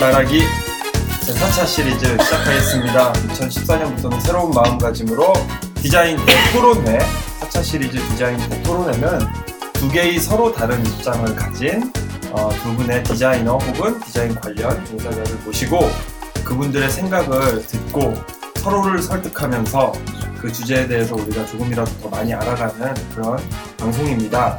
말하기 제4차 시리즈 시작하겠습니다. 2014년부터는 새로운 마음가짐으로 디자인 대토론회 4차 시리즈 디자인 대토론회는 두 개의 서로 다른 입장을 가진 어, 두 분의 디자이너 혹은 디자인 관련 종사자를 모시고 그분들의 생각을 듣고 서로를 설득하면서 그 주제에 대해서 우리가 조금이라도 더 많이 알아가는 그런 방송입니다.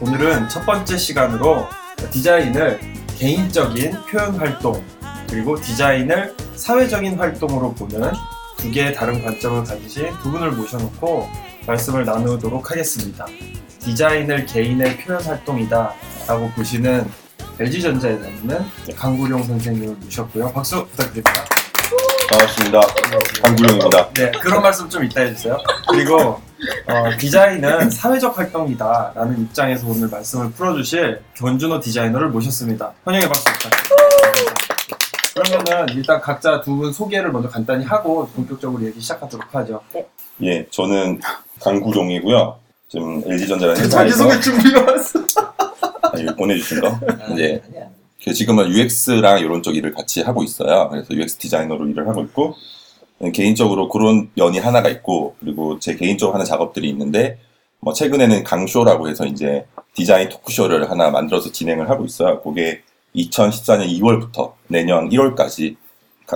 오늘은 첫 번째 시간으로 디자인을 개인적인 표현 활동 그리고 디자인을 사회적인 활동으로 보는 두 개의 다른 관점을 가지신 두 분을 모셔놓고 말씀을 나누도록 하겠습니다. 디자인을 개인의 표현 활동이다 라고 보시는 LG전자에 다니는 강구룡 선생님을 모셨고요. 박수 부탁드립니다. 반갑습니다. 강구영입니다. 네, 그런 말씀 좀 이따 해주세요. 그리고 어, 디자인은 사회적 활동이다 라는 입장에서 오늘 말씀을 풀어주실 권준호 디자이너를 모셨습니다. 환영의 박수 부탁드립니다. 그러면은 일단 각자 두 분 소개를 먼저 간단히 하고 본격적으로 얘기 시작하도록 하죠. 예, 저는 강구종이고요. 지금 LG전자라는 회사에서 자기소개 준비가 왔어. 아, 이거 보내주신 거. 이제 그 지금은 UX랑 이런 쪽 일을 같이 하고 있어요. 그래서 UX 디자이너로 일을 하고 있고 개인적으로 그런 면이 하나가 있고 그리고 제 개인적으로 하는 작업들이 있는데 뭐 최근에는 강쇼라고 해서 이제 디자인 토크쇼를 하나 만들어서 진행을 하고 있어요. 그게 2014년 2월부터 내년 1월까지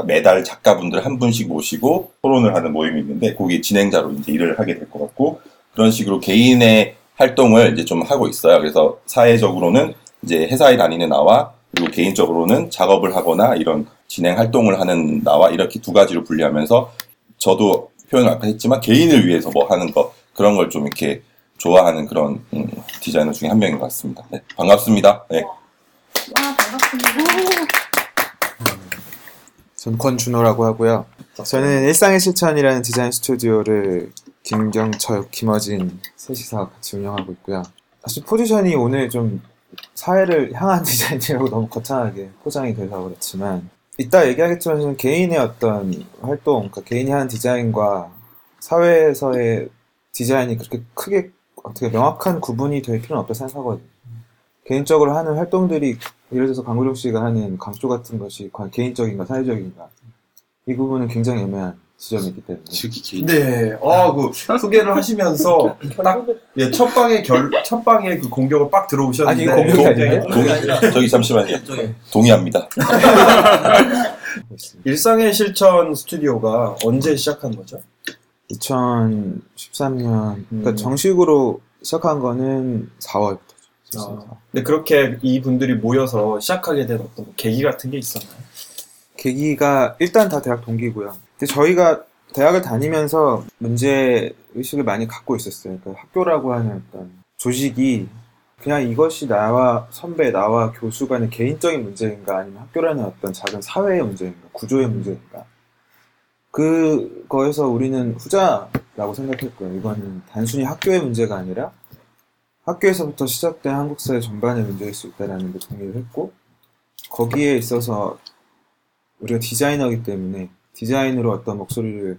매달 작가분들 한 분씩 모시고 토론을 하는 모임이 있는데 거기 진행자로 이제 일을 하게 될 것 같고 그런 식으로 개인의 활동을 이제 좀 하고 있어요. 그래서 사회적으로는 이제 회사에 다니는 나와 그리고 개인적으로는 작업을 하거나 이런 진행 활동을 하는 나와 이렇게 두 가지로 분리하면서 저도 표현을 아까 했지만 개인을 위해서 뭐 하는 거 그런 걸 좀 이렇게 좋아하는 그런 음, 디자이너 중에 한 명인 것 같습니다. 네, 반갑습니다. 네. 와 반갑습니다. 전 권준호라고 하고요. 저는 일상의 실천이라는 디자인 스튜디오를 김경철, 김어진 셋이서 같이 운영하고 있고요. 사실 포지션이 오늘 좀 사회를 향한 디자인이라고 너무 거창하게 포장이 돼서 그렇지만 이따 얘기하겠지만 저는 개인의 어떤 활동, 그러니까 개인이 하는 디자인과 사회에서의 디자인이 그렇게 크게 어떻게 명확한 구분이 될 필요는 없다고 생각하거든요. 개인적으로 하는 활동들이 예를 들어서 강구룡 씨가 하는 강조 같은 것이 과연 개인적인가 사회적인가 이 부분은 굉장히 애매한 지점이 있기 때문에 네, 어, 그 소개를 하시면서 딱 예, 첫 방에 결, 첫 방에 그 공격을 빡 들어오셨는데 아니, 공격이 아니에요? 동, 저기 잠시만요. 동의합니다. 일상의 실천 스튜디오가 언제 시작한 거죠? 2013년 그러니까 음. 정식으로 시작한 거는 4월부터죠. 아, 근데 그렇게 이 분들이 모여서 시작하게 된 어떤 계기 같은 게 있었나요? 계기가 일단 다 대학 동기고요. 근데 저희가 대학을 다니면서 문제 의식을 많이 갖고 있었어요. 그러니까 학교라고 하는 어떤 조직이 그냥 이것이 나와 선배, 나와 교수 간의 개인적인 문제인가 아니면 학교라는 어떤 작은 사회의 문제인가, 구조의 문제인가. 그거에서 우리는 후자라고 생각했고요. 이거는 단순히 학교의 문제가 아니라 학교에서부터 시작된 한국 사회 전반의 문제일 수 있다라는 데 동의를 했고 거기에 있어서 우리가 디자이너이기 때문에 디자인으로 어떤 목소리를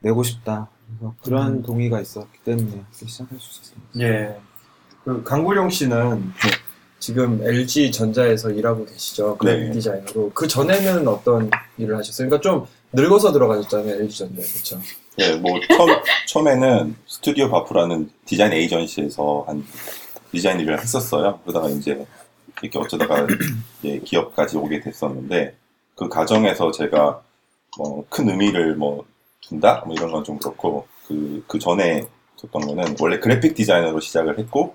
내고 싶다. 그런 음. 동의가 있었기 때문에 시작할 수 있었습니다. 예. 그 강구룡 씨는 지금 LG 전자에서 일하고 계시죠. 그 네. 디자이너로. 그 전에는 어떤 일을 하셨어요? 그러니까 좀 늙어서 들어가셨잖아요, LG 전자에. 그렇죠. 예, 뭐 처음, 처음에는 스튜디오 바프라는 디자인 에이전시에서 한 디자인 일을 했었어요. 그러다가 이제 이렇게 어쩌다가 이제 기업까지 오게 됐었는데 그 과정에서 제가 뭐 큰 의미를 뭐 둔다 뭐 이런 건 좀 그렇고 그, 그 전에 있었던 거는 원래 그래픽 디자이너로 시작을 했고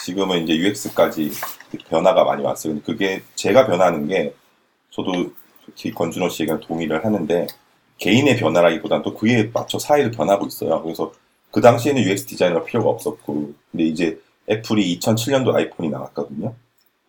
지금은 이제 UX까지 변화가 많이 왔어요. 근데 그게 제가 변하는 게 저도 특히 권준호 씨에게 동의를 하는데 개인의 변화라기보다는 또 그에 맞춰 사회를 변하고 있어요. 그래서 그 당시에는 UX 디자이너가 필요가 없었고, 근데 이제 애플이 2007년도 아이폰이 나왔거든요.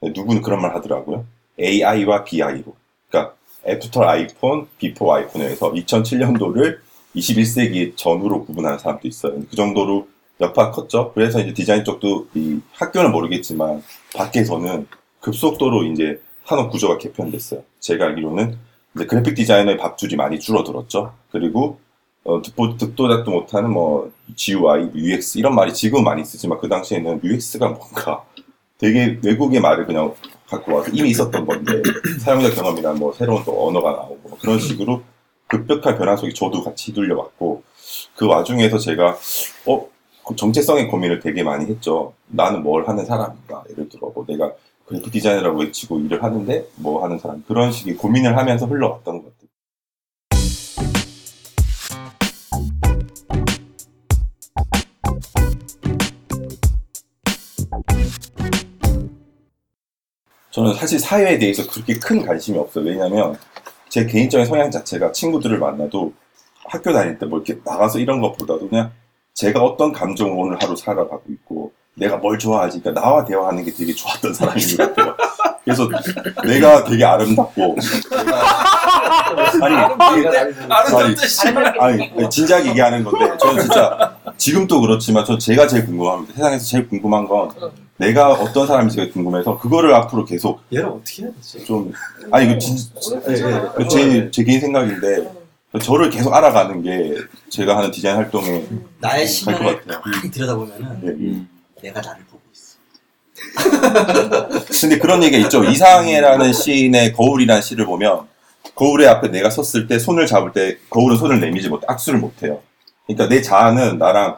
누구는 그런 말 하더라고요. AI와 BI로. 그러니까 After iPhone, Before iPhone에서 2007년도를 21세기 전후로 구분하는 사람도 있어요. 그 정도로 여파가 컸죠. 그래서 이제 디자인 쪽도 이 학교는 모르겠지만 밖에서는 급속도로 이제 산업 구조가 개편됐어요. 제가 알기로는 이제 그래픽 디자이너의 밥줄이 많이 줄어들었죠. 그리고 어, 듣보, 듣도 잡도 못하는 뭐 GUI, UX 이런 말이 지금 많이 쓰지만 그 당시에는 UX가 뭔가 되게 외국의 말을 그냥 갖고 와서 이미 있었던 건데 사용자 경험이나 뭐 새로운 또 언어가 나오고 뭐 그런 식으로 급격한 변화 속에 저도 같이 휘둘려왔고 그 와중에서 제가 어 정체성의 고민을 되게 많이 했죠. 나는 뭘 하는 사람인가? 예를 들어 뭐 내가 그래픽 디자이너라고 외치고 일을 하는데 뭐 하는 사람 그런 식의 고민을 하면서 흘러왔던 것 같아요. 저는 사실 사회에 대해서 그렇게 큰 관심이 없어요. 왜냐면 제 개인적인 성향 자체가 친구들을 만나도 학교 다닐 때 뭐 이렇게 나가서 이런 것보다도 그냥 제가 어떤 감정을 오늘 하루 살아가고 있고 내가 뭘 좋아하지 그러니까 나와 대화하는 게 되게 좋았던 사람인 것 같아요. 그래서 내가 되게 아름답고 아니 이게 아름답 뜻이 아니 진지하게 얘기하는 건데 저는 진짜 지금도 그렇지만 전 제가 제일 궁금합니다. 세상에서 제일 궁금한 건 내가 어떤 사람인지 가 궁금해서 그거를 앞으로 계속 얘를 어떻게 해야 되지? 좀 아니 이거 진, 그 제, 제 개인 생각인데 저를 계속 알아가는 게 제가 하는 디자인 활동에 나의 갈 시간을. 많이 들여다보면은 예. 내가 나를 보고 있어. 근데 그런 얘기가 있죠. 이상해라는 시인의 거울이라는 시를 보면 거울의 앞에 내가 섰을 때 손을 잡을 때 거울은 손을 내밀지 못해 악수를 못해요. 그러니까 내 자아는 나랑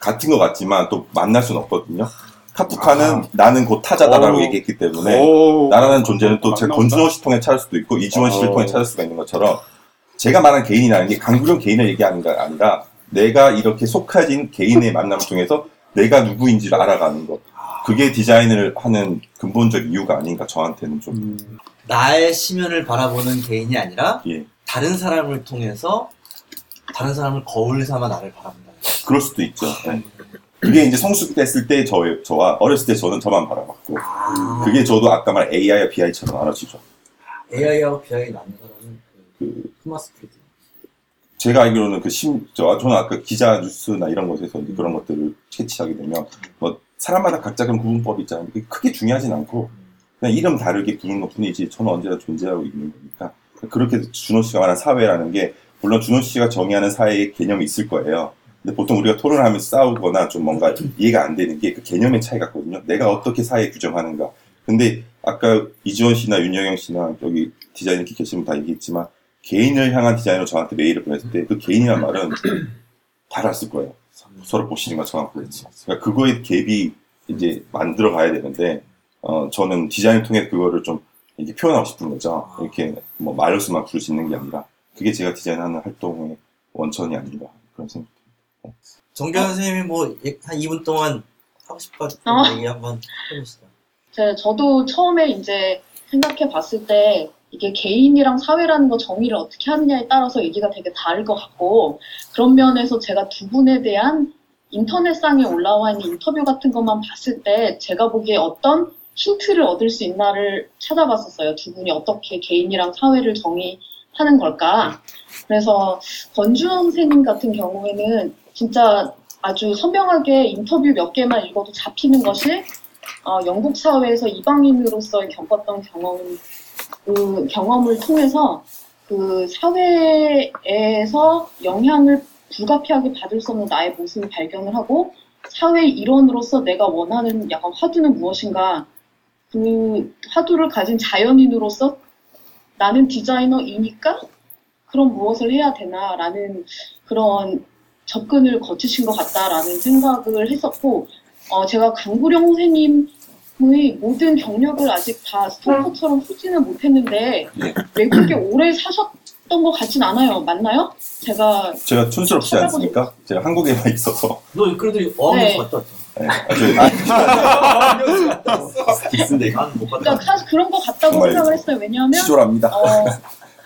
같은 것 같지만 또 만날 수는 없거든요. 카프카는 나는 곧 타자다라고 오. 얘기했기 때문에 오. 나라는 존재는 또 제가 맞나 권준호 씨 통해 찾을 수도 있고 이지원 씨를 어. 통해 찾을 수가 있는 것처럼 제가 말한 개인이라는 게 강구령 개인을 얘기하는 게 아니라 내가 이렇게 속해진 개인의 만남을 통해서 내가 누구인지를 알아가는 것 그게 디자인을 하는 근본적 이유가 아닌가 저한테는 좀 음. 나의 시면을 바라보는 개인이 아니라 예. 다른 사람을 통해서 다른 사람을 거울 삼아 나를 바라본다. 그럴 수도 있죠. 네. 그게 이제 성숙 됐을 때 저, 저와 어렸을 때 저는 저만 바라봤고 그게 저도 아까 말한 AI와 BI처럼 나눠지죠. AI하고 BI 나누는 사람은 그그 토마스 프리드. 제가 알기로는 그 심, 저, 저는 아까 기자 뉴스나 이런 것에서 이제 그런 것들을 catch하게 되면 뭐 사람마다 각자 그런 구분법이 있잖아요. 그게 크게 중요하진 않고 그냥 이름 다르게 부르는 것 뿐이지 저는 언제나 존재하고 있는 거니까 그렇게 준호 씨가 말한 사회라는 게 물론 준호 씨가 정의하는 사회의 개념이 있을 거예요. 근데 보통 우리가 토론하면서 싸우거나 좀 뭔가 이해가 안 되는 게 그 개념의 차이 같거든요. 내가 어떻게 사회 규정하는가. 근데 아까 이지원 씨나 윤영영 씨나 여기 디자인 이렇게 계시는 분다 얘기했지만 개인을 향한 디자인으로 저한테 메일을 보냈을 때 그 개인이란 말은 다 알았을 거예요. 서로 보시는 것처럼 그렇지. 그러니까 그거의 갭이 이제 만들어 가야 되는데 어, 저는 디자인을 통해 그거를 좀 이렇게 표현하고 싶은 거죠. 이렇게 뭐 말로서만 부르짖는 게 아니라 그게 제가 디자인하는 활동의 원천이 아닌가 그런 생각. 정경 선생님이 뭐 한 2분 동안 하고 싶었던 어. 얘기 한번 해보시죠. 제, 저도 처음에 이제 생각해 봤을 때 이게 개인이랑 사회라는 거 정의를 어떻게 하느냐에 따라서 얘기가 되게 다를 것 같고 그런 면에서 제가 두 분에 대한 인터넷상에 올라와 있는 인터뷰 같은 것만 봤을 때 제가 보기에 어떤 힌트를 얻을 수 있나를 찾아봤었어요. 두 분이 어떻게 개인이랑 사회를 정의하는 걸까. 그래서 권주영 선생님 같은 경우에는 진짜 아주 선명하게 인터뷰 몇 개만 읽어도 잡히는 것이 어, 영국 사회에서 이방인으로서 겪었던 경험, 그 경험을 통해서 그 사회에서 영향을 불가피하게 받을 수 없는 나의 모습을 발견을 하고 사회 일원으로서 내가 원하는 약간 화두는 무엇인가 그 화두를 가진 자연인으로서 나는 디자이너이니까 그럼 무엇을 해야 되나라는 그런 접근을 거치신 것 같다라는 생각을 했었고 어, 제가 강구령 선생님의 모든 경력을 아직 다 스토커처럼 쓰지는 못했는데 네. 외국에 오래 사셨던 것 같진 않아요. 맞나요? 제가 제가 촌스럽지 않습니까? 제가 한국에만 있어서. 너 그래도 어학연수 네. 갔다 왔잖아. 네. 아, 저, 딕스인데 난못 갔다 그러니까. 사실 그런 것 같다고 정말 생각을 했어요. 왜냐하면 치졸합니다. 어,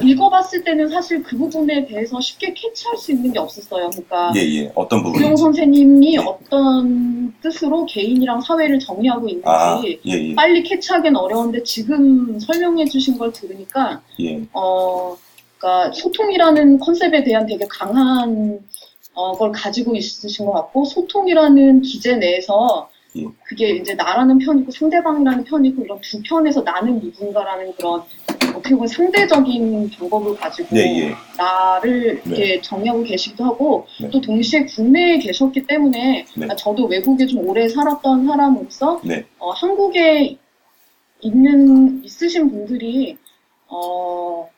읽어봤을 때는 사실 그 부분에 대해서 쉽게 캐치할 수 있는 게 없었어요. 그러니까 예, 예. 어떤 구용 부분인지. 선생님이 네. 어떤 뜻으로 개인이랑 사회를 정리하고 있는지 아, 예, 예. 빨리 캐치하기는 어려운데 지금 설명해 주신 걸 들으니까 예. 어, 그러니까 소통이라는 컨셉에 대한 되게 강한 어, 걸 가지고 있으신 것 같고 소통이라는 기제 내에서 예. 그게 이제 나라는 편이고 상대방이라는 편이고 이런 두 편에서 나는 누군가라는 그런 어떻게 보면 상대적인 방법을 가지고 네, 예. 나를 이렇게 정의하고 계시기도 하고 네. 또 동시에 국내에 계셨기 때문에 네. 아, 저도 외국에 좀 오래 살았던 사람으로서 네. 어, 한국의 있는 있으신 분들이 어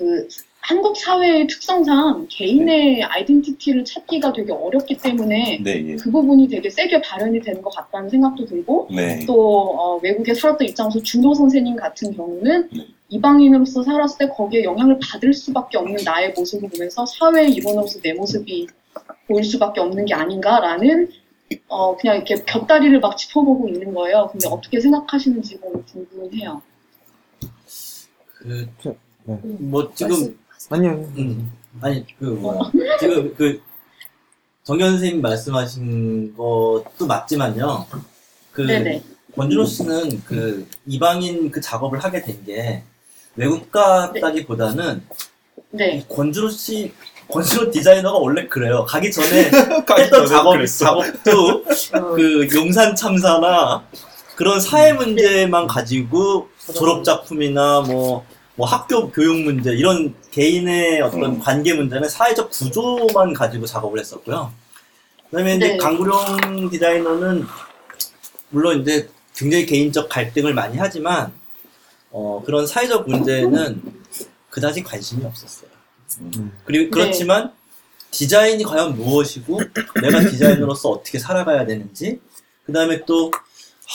그 한국 사회의 특성상 개인의 아이덴티티를 찾기가 되게 어렵기 때문에 네, 예. 그 부분이 되게 세게 발현이 되는 것 같다는 생각도 들고 네. 또 어, 외국에 살았던 입장에서 준호 선생님 같은 경우는 네. 이방인으로서 살았을 때 거기에 영향을 받을 수밖에 없는 나의 모습을 보면서 사회의 일원으로서 내 모습이 보일 수밖에 없는 게 아닌가라는 어 그냥 이렇게 곁다리를 막 짚어보고 있는 거예요. 근데 어떻게 생각하시는지 너무 궁금해요. 그, 네. 뭐, 지금, 아니요. 음, 아니, 그, 뭐야. 지금 그, 정현 선생님 말씀하신 것도 맞지만요. 그, 네네. 권준호 씨는 그, 이방인 그 작업을 하게 된 게, 외국가다기보다는, 네. 권준호 씨, 권준호 디자이너가 원래 그래요. 가기 전에 가기 했던 전에 작업, 그랬어. 작업도 어, 그 용산 참사나 그런 사회 문제만 가지고 졸업 작품이나 뭐, 뭐 학교 교육 문제 이런 개인의 어떤 음. 관계 문제는 사회적 구조만 가지고 작업을 했었고요. 그다음에 이제 네. 강구룡 디자이너는 물론 이제 굉장히 개인적 갈등을 많이 하지만 어, 그런 사회적 문제는 그다지 관심이 없었어요. 음. 그리고 네. 그렇지만 디자인이 과연 무엇이고 내가 디자이너로서 어떻게 살아가야 되는지 그 다음에 또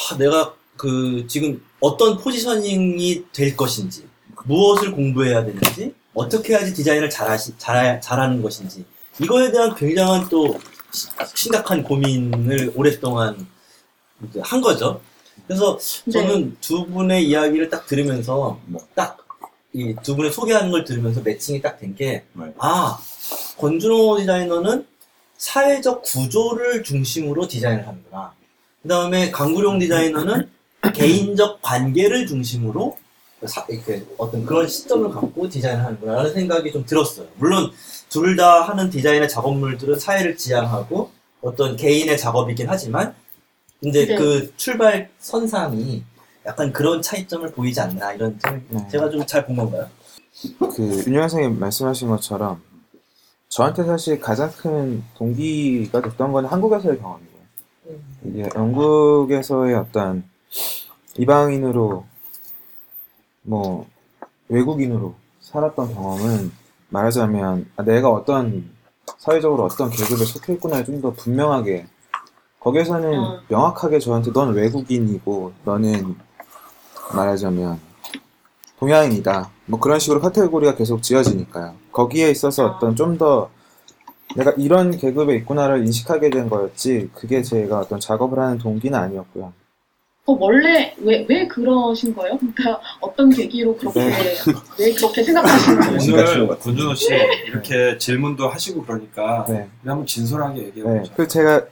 아, 내가 그 지금 어떤 포지셔닝이 될 것인지 무엇을 공부해야 되는지 어떻게 해야지 디자인을 잘하시, 잘, 잘하는 것인지 이거에 대한 굉장한 또 시- 심각한 고민을 오랫동안 이제 한 거죠. 그래서 네. 저는 두 분의 이야기를 딱 들으면서 네. 딱이 두 분의 소개하는 걸 들으면서 매칭이 딱 된게 네. 아, 권준호 디자이너는 사회적 구조를 중심으로 디자인을 하는구나. 그 다음에 강구룡 디자이너는 개인적 관계를 중심으로 사- 이렇게 어떤 그런 시점을 갖고 디자인을 하는구나라는 생각이 좀 들었어요. 물론 둘 다 하는 디자인의 작업물들은 사회를 지향하고 어떤 개인의 작업이긴 하지만 근데 네. 그 출발 선상이 약간 그런 차이점을 보이지 않나 이런 생각이 네. 제가 좀 잘 본 건가요? 그 윤영 선생님 말씀하신 것처럼 저한테 사실 가장 큰 동기가 됐던 건 한국에서의 경험이에요. 이게 영국에서의 어떤 이방인으로 뭐 외국인으로 살았던 경험은 말하자면 아, 내가 어떤 사회적으로 어떤 계급에 속해 있구나를 좀더 분명하게 거기에서는 어. 명확하게 저한테 넌 외국인이고 너는 말하자면 동양인이다. 뭐 그런 식으로 카테고리가 계속 지어지니까요. 거기에 있어서 어떤 좀 더 내가 이런 계급에 있구나를 인식하게 된 거였지 그게 제가 어떤 작업을 하는 동기는 아니었고요. 어, 원래 왜, 왜 그러신 거예요? 그러니까 어떤 계기로 그렇게 네. 왜 그렇게 생각하시는 거예요? 오늘 권준호 씨 이렇게 질문도 하시고 그러니까 네. 한번 진솔하게 얘기해 네. 보자. 그 제가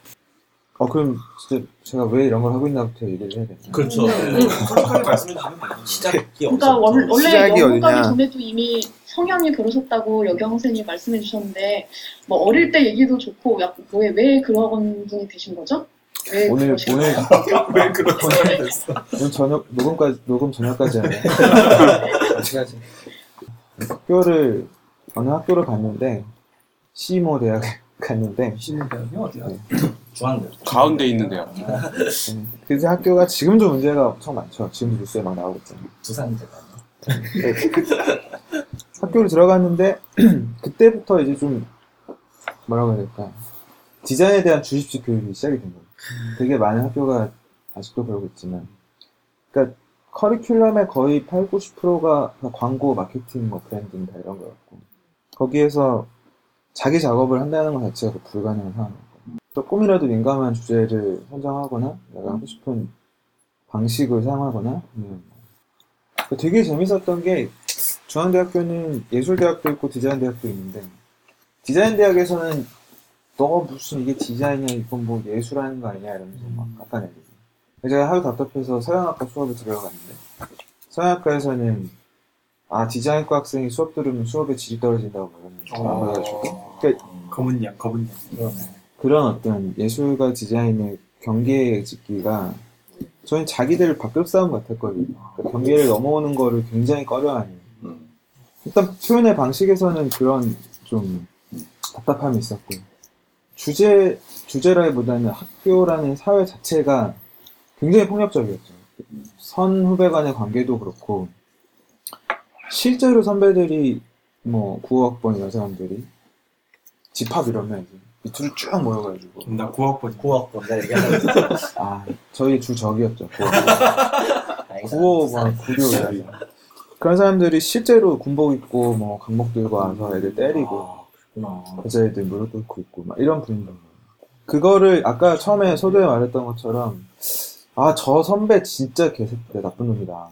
어 그럼 진짜 제가 왜 이런 걸 하고 있나부터 얘기를 해야 되나? 그렇죠. 음. 솔직하게 말씀해 주시면 돼요. 시작이 그러니까 원, 원래 시작이 영국 가기 어디냐? 전에도 이미 성향이 그러셨다고 여경 선생님이 말씀해 주셨는데 뭐 어릴 때 얘기도 좋고 약간 왜, 왜 그런 분이 되신 거죠? 왜 오늘 오늘 왜 그런 거 됐어? 오늘 저녁 녹음까지 녹음 저녁까지 하네. 시간이. 학교를 어느 학교를 갔는데 시모 대학 갔는데 신문 대학이 어디야? 네. 중앙대. 가운데 있는데요. 그 학교가 지금도 문제가 엄청 많죠. 지금도 뉴스에 막 나오고 있잖아요. 두산대가. 학교를 들어갔는데 그때부터 이제 좀 뭐라고 해야 될까 디자인에 대한 주입식 교육이 시작이 된 거예요. 되게 많은 학교가 아직도 그러고 있지만. 그러니까 커리큘럼의 거의 8, 90%가 광고, 마케팅, 뭐 브랜딩 다 이런 거였고. 거기에서 자기 작업을 한다는 것 자체가 불가능한 상황이었고. 조금이라도 민감한 주제를 선정하거나 내가 하고 싶은 방식을 사용하거나 뭐. 되게 재밌었던 게 중앙대학교는 예술대학도 있고 디자인대학도 있는데 디자인대학에서는 너 무슨 이게 디자인이야 이건 뭐 예술하는 거 아니야 이러면서 막 깎아내리고 제가 하루 답답해서 서양학과 수업을 들어갔는데 서양학과에서는 아 디자인과 학생이 수업 들으면 수업의 질이 떨어진다고 그러면서 안 받아주고 그러니까 검은 양, 검은 양. 그런 어떤 예술과 디자인의 경계 짓기가 저는 자기들 밥값 싸움 같았거든요. 그러니까 경계를 넘어오는 거를 굉장히 꺼려하는. 음. 일단 표현의 방식에서는 그런 좀 답답함이 있었고 주제 주제라기보다는 학교라는 사회 자체가 굉장히 폭력적이었죠. 선 후배 간의 관계도 그렇고 실제로 선배들이 뭐 9학번 이런 사람들이 집합 이러면 이제 밑으로 쭉 모여가지고 나 9학번. 고학번 내가 얘기하는 아 저희 주 적이었죠 9호 거. 9호 뭐 구교 이런 그런 사람들이 실제로 군복 입고 뭐 강목 들고 와서 애들 때리고 그렇구나. 여자애들 무릎 꿇고 있고 막 이런 분위기. 그거를 아까 처음에 소도에 말했던 것처럼 아 저 선배 진짜 개새끼다 나쁜 놈이다.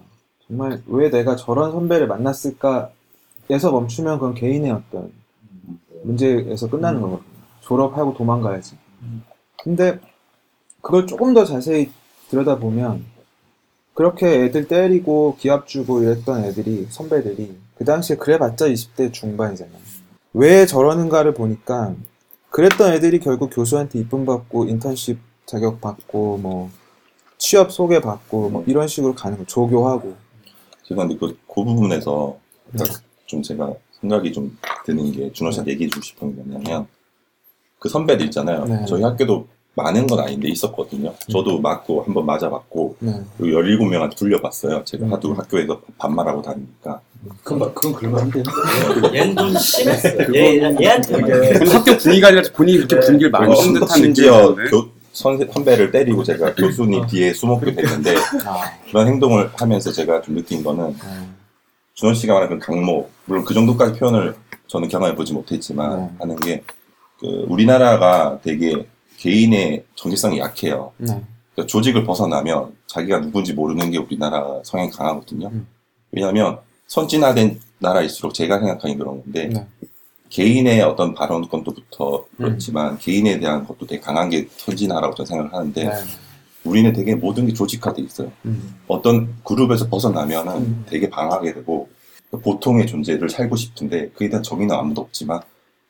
정말 왜 내가 저런 선배를 만났을까 에서 멈추면 그건 개인의 어떤 문제에서 끝나는 거거든요. 졸업하고 도망가야지. 근데 그걸 조금 더 자세히 들여다보면 그렇게 애들 때리고 기합 주고 이랬던 애들이 선배들이 그 당시에 그래봤자 20대 중반이잖아요 왜 저러는가를 보니까 그랬던 애들이 결국 교수한테 이쁨 받고 인턴십 자격 받고 뭐 취업 소개 받고 뭐 이런 식으로 가는 거 조교하고 제가 근데 그, 그 부분에서 네. 좀 제가 생각이 좀 드는 게 준호 씨한테 얘기해 주고 싶은 게 뭐냐면 그 선배들 있잖아요. 네. 저희 학교도 많은 건 아닌데 있었거든요. 저도 맞고 한번 맞아봤고 네. 그리고 17명한테 불려봤어요. 제가 음. 하도 학교에서 반말하고 다니니까. 그건, 그건 그럴만한데. 얘는 좀 심했어. 얘, 얘한테 이제 그건 학교 분위기가 아니라 본인이 그렇게 분위기를 그리고 망친 듯한 느낌이 심지어 드는데. 교, 선배, 선배를 때리고 제가 교수님 뒤에 숨었게 됐는데 아, 그런 행동을 하면서 제가 좀 느낀 거는 네. 준원 씨가 말하는 그 강목, 물론 그 정도까지 표현을 저는 경험해 보지 못했지만 네. 하는 게, 그, 우리나라가 되게 개인의 정체성이 약해요. 네. 그러니까 조직을 벗어나면 자기가 누군지 모르는 게 우리나라 성향이 강하거든요. 음. 왜냐하면 선진화된 나라일수록 제가 생각하는 그런 건데, 네. 개인의 어떤 발언권도부터 음. 그렇지만 개인에 대한 것도 되게 강한 게 선진화라고 저는 생각을 하는데, 네. 우리는 되게 모든 게 조직화돼 있어요. 음. 어떤 그룹에서 벗어나면은 음. 되게 방하게 되고 보통의 존재를 살고 싶은데 그에 대한 정의는 아무도 없지만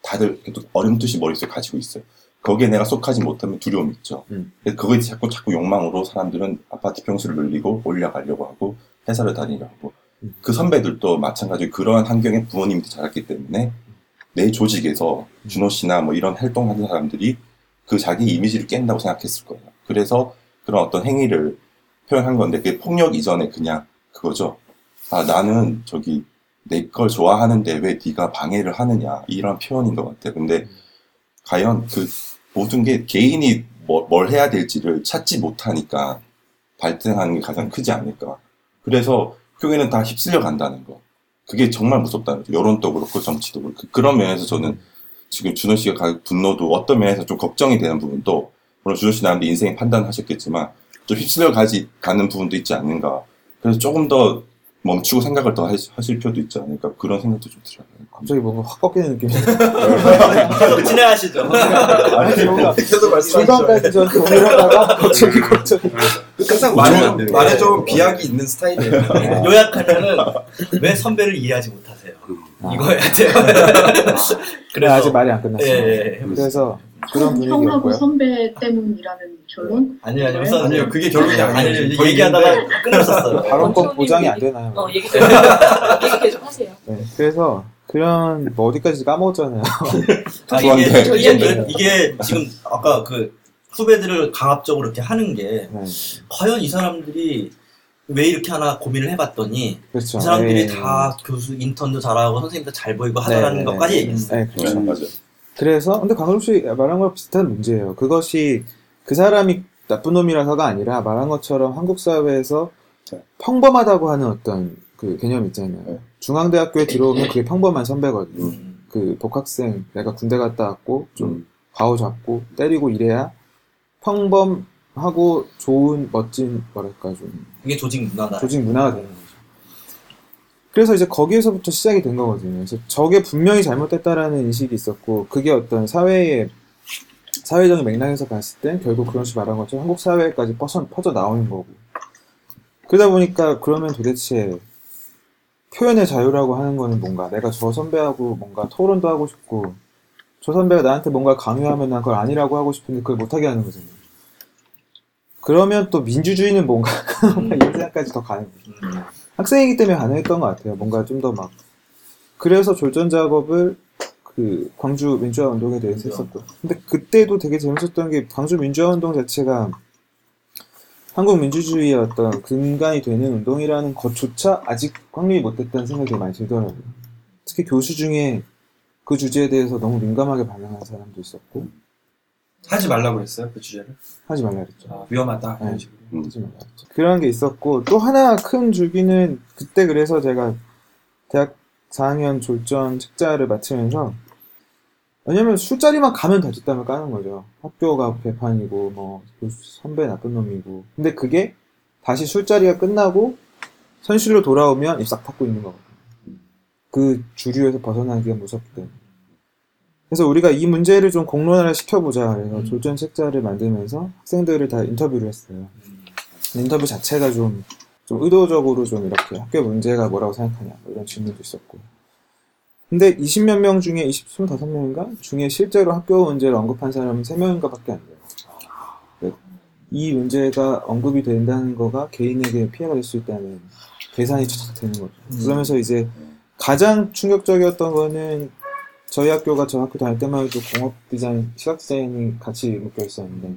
다들 어렴풋이 머릿속에 가지고 있어요. 거기에 내가 속하지 못하면 두려움이 있죠. 음. 그거에 자꾸 자꾸 욕망으로 사람들은 아파트 평수를 늘리고 올려가려고 하고 회사를 다니려고 하고 음. 그 선배들도 마찬가지로 그러한 환경에 부모님이 자랐기 때문에 내 조직에서 음. 준호 씨나 뭐 이런 활동하는 사람들이 그 자기 이미지를 깬다고 생각했을 거예요. 그래서 그런 어떤 행위를 표현한 건데 그게 폭력 이전에 그냥 그거죠. 아 나는 저기 내 걸 좋아하는데 왜 네가 방해를 하느냐 이런 표현인 것 같아요. 근데 과연 그 모든 게 개인이 뭐, 뭘 해야 될지를 찾지 못하니까 발등하는 게 가장 크지 않을까. 그래서 교회는 다 휩쓸려 간다는 거. 그게 정말 무섭다는 거죠. 여론도 그렇고 정치도 그렇고. 그런 면에서 저는 지금 준호 씨가 가진 분노도 어떤 면에서 좀 걱정이 되는 부분도 물론 준호 씨 나름대로 인생 판단하셨겠지만 좀 휩쓸려 가지 가는 부분도 있지 않는가. 그래서 조금 더 멈추고 생각을 더 하실 필요도 있지 않을까 그런 생각도 좀 들어요. 갑자기 뭔가 확 꺾이는 느낌이 진행하시죠. 아니 뭔가 계속 말씀하시죠. 중간까지 전 동일하다가 갑자기 갑자기 항상 말에. 말에 좀 비약이 있는 스타일이에요. 요약하면은 왜 선배를 이해하지 못하세요? 아. 이거 해야 돼요. 그래 아직 말이 안 끝났어요. 예, 예. 그래서 그런 형, 형하고 분위기였고요. 선배 때문이라는 결론? 아니요, 아니요. 네? 우선 아니요, 그게 결론이 아니에요. 아니요, 지금 거의 얘기하다가 끊었었어요. 발언권 보장이 안 되나요? 어, 얘기 계속, 하세요. 네, 그래서 그런 뭐 어디까지 까먹었잖아요. 아, 좋은데. 이게, 저 이게. 이게 지금 아까 그 후배들을 강압적으로 이렇게 하는 게 네, 과연 이 사람들이 왜 이렇게 하나 고민을 해봤더니 그렇죠. 이 사람들이 네. 다 교수 인턴도 잘하고 선생님도 잘 보이고 하더라는 네, 것까지 네, 얘기했어요. 네, 그렇죠. 네, 맞아요. 그래서 근데 강솔 씨 말한 거랑 비슷한 문제예요. 그것이 그 사람이 나쁜 놈이라서가 아니라 말한 것처럼 한국 사회에서 네. 평범하다고 하는 어떤 그 개념 있잖아요. 네. 중앙대학교에 들어오면 그게 평범한 선배거든요. 음. 그 복학생 내가 군대 갔다 왔고 좀좀 가오 잡고 때리고 이래야 평범하고 좋은 멋진 뭐랄까 좀 이게 조직 문화다. 조직 문화가 되는 거죠. 그래서 이제 거기에서부터 시작이 된 거거든요. 그래서 저게 분명히 잘못됐다라는 인식이 있었고, 그게 어떤 사회의, 사회적인 맥락에서 봤을 땐 결국 그런 식 말한 것처럼 한국 사회까지 퍼져, 퍼져 나오는 거고. 그러다 보니까 그러면 도대체 표현의 자유라고 하는 거는 뭔가 내가 저 선배하고 뭔가 토론도 하고 싶고, 저 선배가 나한테 뭔가 강요하면 난 그걸 아니라고 하고 싶은데 그걸 못하게 하는 거잖아요. 그러면 또 민주주의는 뭔가 이런 생각까지 더 가는 거죠. 음. 학생이기 때문에 가능했던 것 같아요. 뭔가 좀 더 막 그래서 졸전 작업을 그 광주 민주화 운동에 대해서 했었고. 근데 그때도 되게 재밌었던 게 광주 민주화 운동 자체가 한국 민주주의의 어떤 근간이 되는 운동이라는 것조차 아직 확립이 못됐다는 생각이 많이 들더라고요. 특히 교수 중에 그 주제에 대해서 너무 민감하게 반응한 사람도 있었고 하지 말라고 그랬어요 그 주제를. 하지 말라 그랬죠. 아, 위험하다 이런 네. 식으로. 음. 하지 말라 그랬죠. 그런 게 있었고 또 하나 큰 줄기는 그때 그래서 제가 대학 4학년 졸전 책자를 마치면서 왜냐면 술자리만 가면 다 뒷담을 까는 거죠. 학교가 배판이고 뭐 교수 선배 나쁜 놈이고 근데 그게 다시 술자리가 끝나고 현실로 돌아오면 입싹 닫고 있는 거거든요. 그 주류에서 벗어나기가 무섭기 때문에. 그래서 우리가 이 문제를 좀 공론화를 시켜보자. 그래서 음. 졸전 책자를 만들면서 학생들을 다 인터뷰를 했어요. 인터뷰 자체가 좀, 좀 의도적으로 좀 이렇게 학교 문제가 뭐라고 생각하냐. 뭐 이런 질문도 있었고. 근데 20몇 명 중에, 20, 25명인가? 중에 실제로 학교 문제를 언급한 사람은 3명인가 밖에 안 돼요. 네. 이 문제가 언급이 된다는 거가 개인에게 피해가 될 수 있다는 계산이 착착 되는 거죠. 그러면서 이제 가장 충격적이었던 거는 저희 학교가 저 학교 다닐 때만 해도 공업 디자인, 시각 디자인이 같이 묶여 있었는데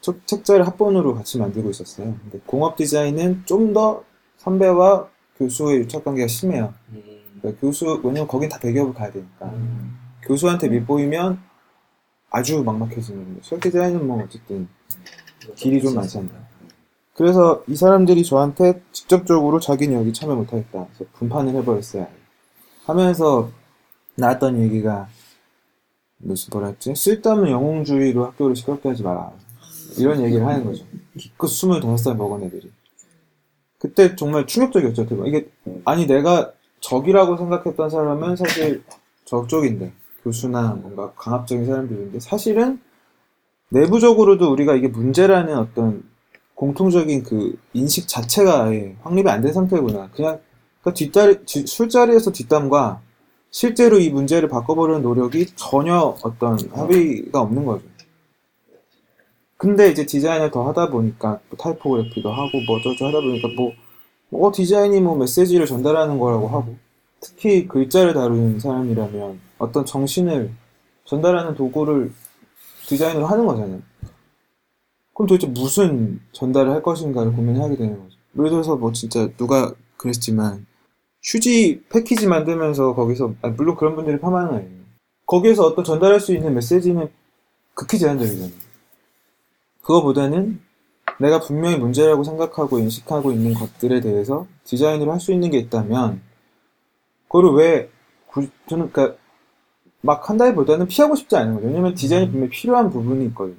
책- 책자를 합본으로 같이 만들고 있었어요. 근데 공업 디자인은 좀 더 선배와 교수의 유착 관계가 심해요. 음. 그러니까 교수, 왜냐면 거긴 다 대기업을 가야 되니까. 교수한테 밑보이면 아주 막막해지는 거예요. 시각 디자인은 뭐 어쨌든 길이 좀 많잖아요. 그래서 이 사람들이 저한테 직접적으로 자기는 여기 참여 못하겠다. 그래서 분판을 해버렸어요. 하면서 나왔던 얘기가 무슨 뭐라 했지? 쓸데없는 영웅주의로 학교를 시끄럽게 하지 마라. 이런 얘기를 하는 거죠. 기껏 25살 먹은 애들이. 그때 정말 충격적이었죠. 보면. 이게 아니 내가 적이라고 생각했던 사람은 사실 저쪽인데 교수나 뭔가 강압적인 사람들인데 사실은 내부적으로도 우리가 이게 문제라는 어떤 공통적인 그 인식 자체가 아예 확립이 안 된 상태구나. 그냥 그 뒷자리 지- 술자리에서 뒷담과 실제로 이 문제를 바꿔보려는 노력이 전혀 어떤 합의가 없는 거죠. 근데 이제 디자인을 더 하다 보니까 뭐 타이포그래피도 하고 뭐 어쩌고 하다 보니까 뭐, 뭐 디자인이 뭐 메시지를 전달하는 거라고 하고 특히 글자를 다루는 사람이라면 어떤 정신을 전달하는 도구를 디자인으로 하는 거잖아요. 그럼 도대체 무슨 전달을 할 것인가를 고민하게 되는 거죠. 예를 들어서 뭐 진짜 누가 그랬지만 휴지 패키지 만들면서 거기서 아, 물론 그런 분들이 파마는 아니에요. 거기에서 어떤 전달할 수 있는 메시지는 극히 제한적이잖아요. 그거보다는 내가 분명히 문제라고 생각하고 인식하고 있는 것들에 대해서 디자인으로 할 수 있는 게 있다면 그거를 왜 구- 저는 그러니까 막 한다기보다는 피하고 싶지 않은 거죠. 왜냐면 디자인이 분명히 필요한 부분이 있거든요.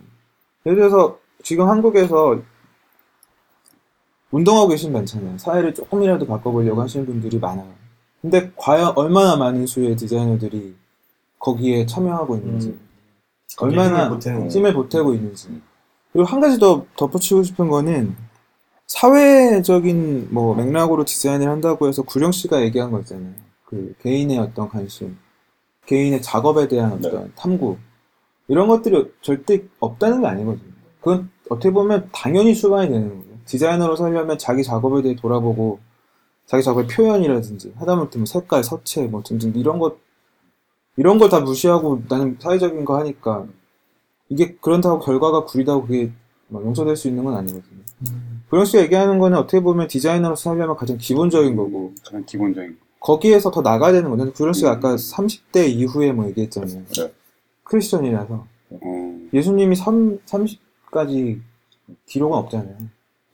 예를 들어서 지금 한국에서 운동하고 계신 많잖아요. 사회를 조금이라도 바꿔보려고 하시는 분들이 많아요. 근데 과연 얼마나 많은 수의 디자이너들이 거기에 참여하고 있는지, 음. 얼마나 보태는 힘을 보태고 있는지. 그리고 한 가지 더 덧붙이고 싶은 거는 사회적인 뭐 맥락으로 디자인을 한다고 해서 구령 씨가 얘기한 거 있잖아요. 그 개인의 어떤 관심, 개인의 작업에 대한 어떤 탐구 이런 것들이 절대 없다는 게 아니거든요. 그건 어떻게 보면 당연히 수반이 되는 거예요. 디자이너로 살려면 자기 작업에 대해 돌아보고 자기 작업의 표현이라든지 하다못해 뭐 색깔, 서체 뭐 등등 이런 것 이런 걸 다 무시하고 나는 사회적인 거 하니까 이게 그런다고 결과가 구리다고 그게 막 용서될 수 있는 건 아니거든요. 구령 씨가 얘기하는 거는 어떻게 보면 디자이너로서 살려면 가장 기본적인 거고 가장 기본적인. 거기에서 더 나가야 되는 거죠. 구령 씨가 아까 30대 이후에 뭐 얘기했잖아요. 네. 크리스천이라서 어, 예수님이 3, 30까지 기록은 없잖아요.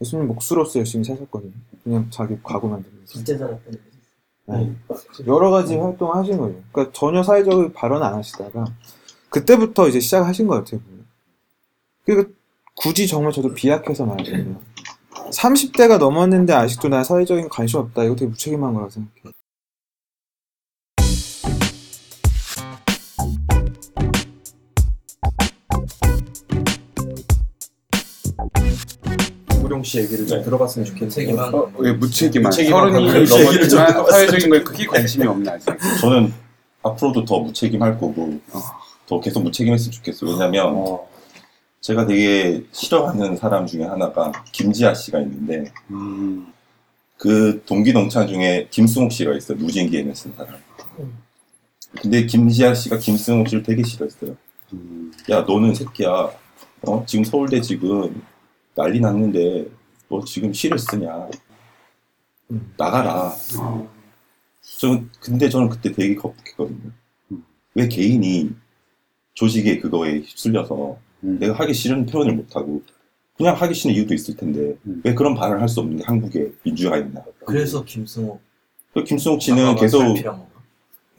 예수님 목수로서 열심히 사셨거든요. 그냥 자기 가구 만들면서. 진짜 살았던 네. 여러 가지 활동을 하신 거예요. 그러니까 전혀 사회적인 발언 안 하시다가 그때부터 이제 시작하신. 어떻게 보면. 그러니까 굳이 정말 저도 비약해서 말하자면 30대가 넘었는데 아직도 나 사회적인 관심 없다. 이거 되게 무책임한 거라고 생각해요. 우룡 씨 얘기를 좀 네. 들어봤으면 좋겠는데. 책임한 어, 왜 무책임한 무책임한 서른이 그런 얘기를 좀 넘었지만 사회적인 거에 크게 관심이 없나 아직. 저는 앞으로도 더 무책임할 거고 더 계속 무책임했으면 좋겠어요. 왜냐면 어, 제가 되게 싫어하는 사람 중에 하나가 김지아 씨가 있는데 음, 그 동기 동창 중에 김승욱 씨가 있어요. 무진기에는 쓴 사람. 근데 김지아 씨가 김승욱 씨를 되게 싫어했어요. 음, 야 너는 새끼야. 어? 지금 서울대 지금 난리 났는데 너 지금 시를 쓰냐? 음. 나가라. 좀 근데 저는 그때 되게 겁했거든요. 왜 개인이 조직의 그거에 휩쓸려서 음. 내가 하기 싫은 표현을 못하고 그냥 하기 싫은 이유도 있을 텐데 음. 왜 그런 발언을 할 수 없는 게 한국의 민주화가 있나? 그래서 김승호 그 김승욱 씨는 계속?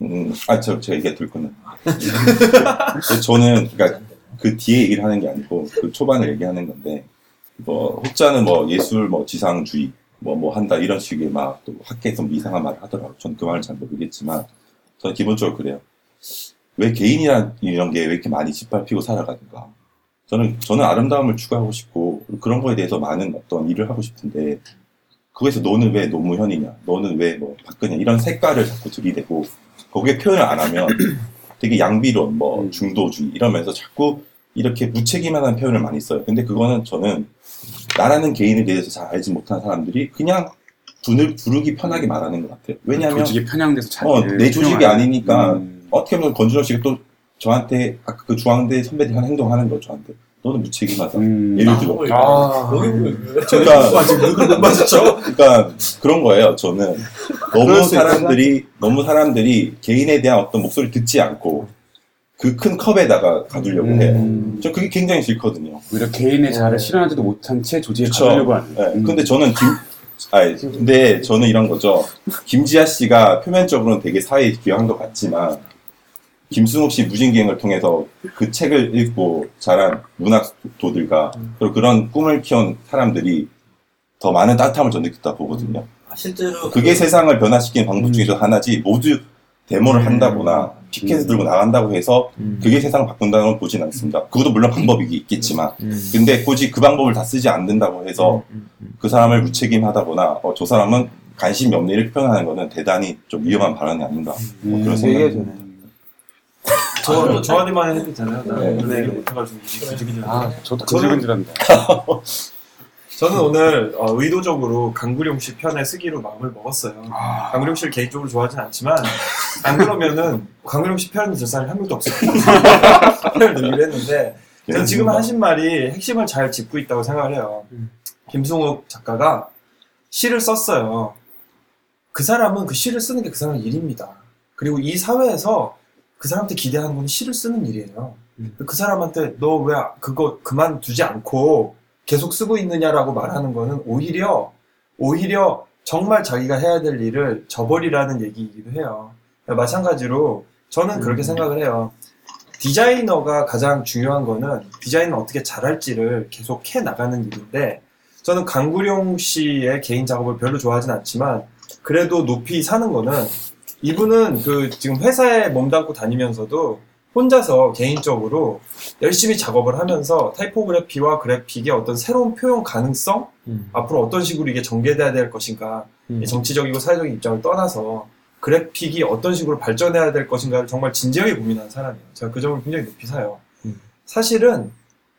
음, 아, 저, 제가 얘기가 들 거는. 근데 저는, 그니까, 그 뒤에 얘기를 하는 게 아니고, 그 초반을 얘기하는 건데, 뭐, 혹자는 뭐, 예술, 뭐, 지상주의, 뭐, 뭐 한다, 이런 식의 막, 또, 학계에서 뭐 이상한 말을 하더라고요. 저는 그 말을 잘 모르겠지만, 저는 기본적으로 그래요. 왜 개인이란 이런 게 왜 이렇게 많이 짓밟히고 살아가는가. 저는, 저는 아름다움을 추구하고 싶고, 그런 거에 대해서 많은 어떤 일을 하고 싶은데, 거기서 너는 왜 노무현이냐, 너는 왜 뭐 박근혜, 이런 색깔을 자꾸 들이대고, 거기에 표현을 안 하면 되게 양비론, 뭐 음. 중도주의 이러면서 자꾸 이렇게 무책임한 표현을 많이 써요. 근데 그거는 저는 나라는 개인에 대해서 잘 알지 못한 사람들이 그냥 분을 부르기 편하게 말하는 것 같아요. 왜냐하면 조직에 편향돼서 자기 어, 내 조직이 아니니까 음. 어떻게 보면 권준호 씨가 또 저한테 아까 그 중앙대 선배들이 하는 행동하는 거죠. 저한테 너는 무책임하다. 음. 예를 들어. 아, 여기 그러니까 맞아, 누구 못 맞았죠? 그러니까 그런 거예요. 저는 너무 수 사람들이 너무 사람들이 개인에 대한 어떤 목소리를 듣지 않고 그 큰 컵에다가 가두려고 해요. 음. 저 그게 굉장히 싫거든요. 오히려 개인의 자아를 실현하지도 못한 채 조직에 그쵸. 가려고 하는. 네, 음. 근데 저는 김, 아니, 근데 저는 이런 거죠. 김지아 씨가 표면적으로는 되게 사회에 기여한 것 같지만, 김승욱 씨 무진기행을 통해서 그 책을 읽고 자란 문학도들과 그리고 그런 꿈을 키운 사람들이 더 많은 따뜻함을 전 느꼈다 보거든요. 아, 실제로 그게 그- 세상을 변화시키는 방법 중에서 하나지, 모두 데모를 한다거나, 피켓을 들고 나간다고 해서 음. 그게 세상을 바꾼다는 건 보진 않습니다. 그것도 물론 방법이 있겠지만, 음. 근데 굳이 그 방법을 다 쓰지 않는다고 해서 음, 음, 그 사람을 무책임하다거나 어, 저 사람은 관심이 없네 이렇게 표현하는 거는 대단히 좀 위험한 발언이 아닌가 뭐 그런 음. 생각이 듭니다. 되나요? 저, 저 한마디만 해도 되잖아요. 나 네. 못해가지고 이게 아, 저도 저는- 근질근질한다. 저는 오늘 어, 의도적으로 강구룡 씨 편에 쓰기로 마음을 먹었어요. 아, 강구룡 씨를 개인적으로 좋아하진 않지만 안 그러면은 강구룡 씨 편을 들 사람이 한 명도 없을 거예요. 편을 들기로 했는데 저는 지금 하신 말이 핵심을 잘 짚고 있다고 생각을 해요. 음. 김승욱 작가가 시를 썼어요. 그 사람은 그 시를 쓰는 게 그 사람의 일입니다. 그리고 이 사회에서 그 사람한테 기대하는 건 시를 쓰는 일이에요. 음. 그 사람한테 너 왜 그거 그만두지 않고 계속 쓰고 있느냐라고 말하는 거는 오히려 오히려 정말 자기가 해야 될 일을 저버리라는 얘기이기도 해요. 마찬가지로 저는 그렇게 음. 생각을 해요. 디자이너가 가장 중요한 거는 디자인을 어떻게 잘할지를 계속 해 나가는 일인데 저는 강구룡 씨의 개인 작업을 별로 좋아하진 않지만 그래도 높이 사는 거는 이분은 그 지금 회사에 몸담고 다니면서도 혼자서 개인적으로 열심히 작업을 하면서 타이포그래피와 그래픽의 어떤 새로운 표현 가능성 음. 앞으로 어떤 식으로 이게 전개돼야 될 것인가 음. 이 정치적이고 사회적인 입장을 떠나서 그래픽이 어떤 식으로 발전해야 될 것인가를 정말 진지하게 고민하는 사람이에요. 제가 그 점을 굉장히 높이 사요. 음. 사실은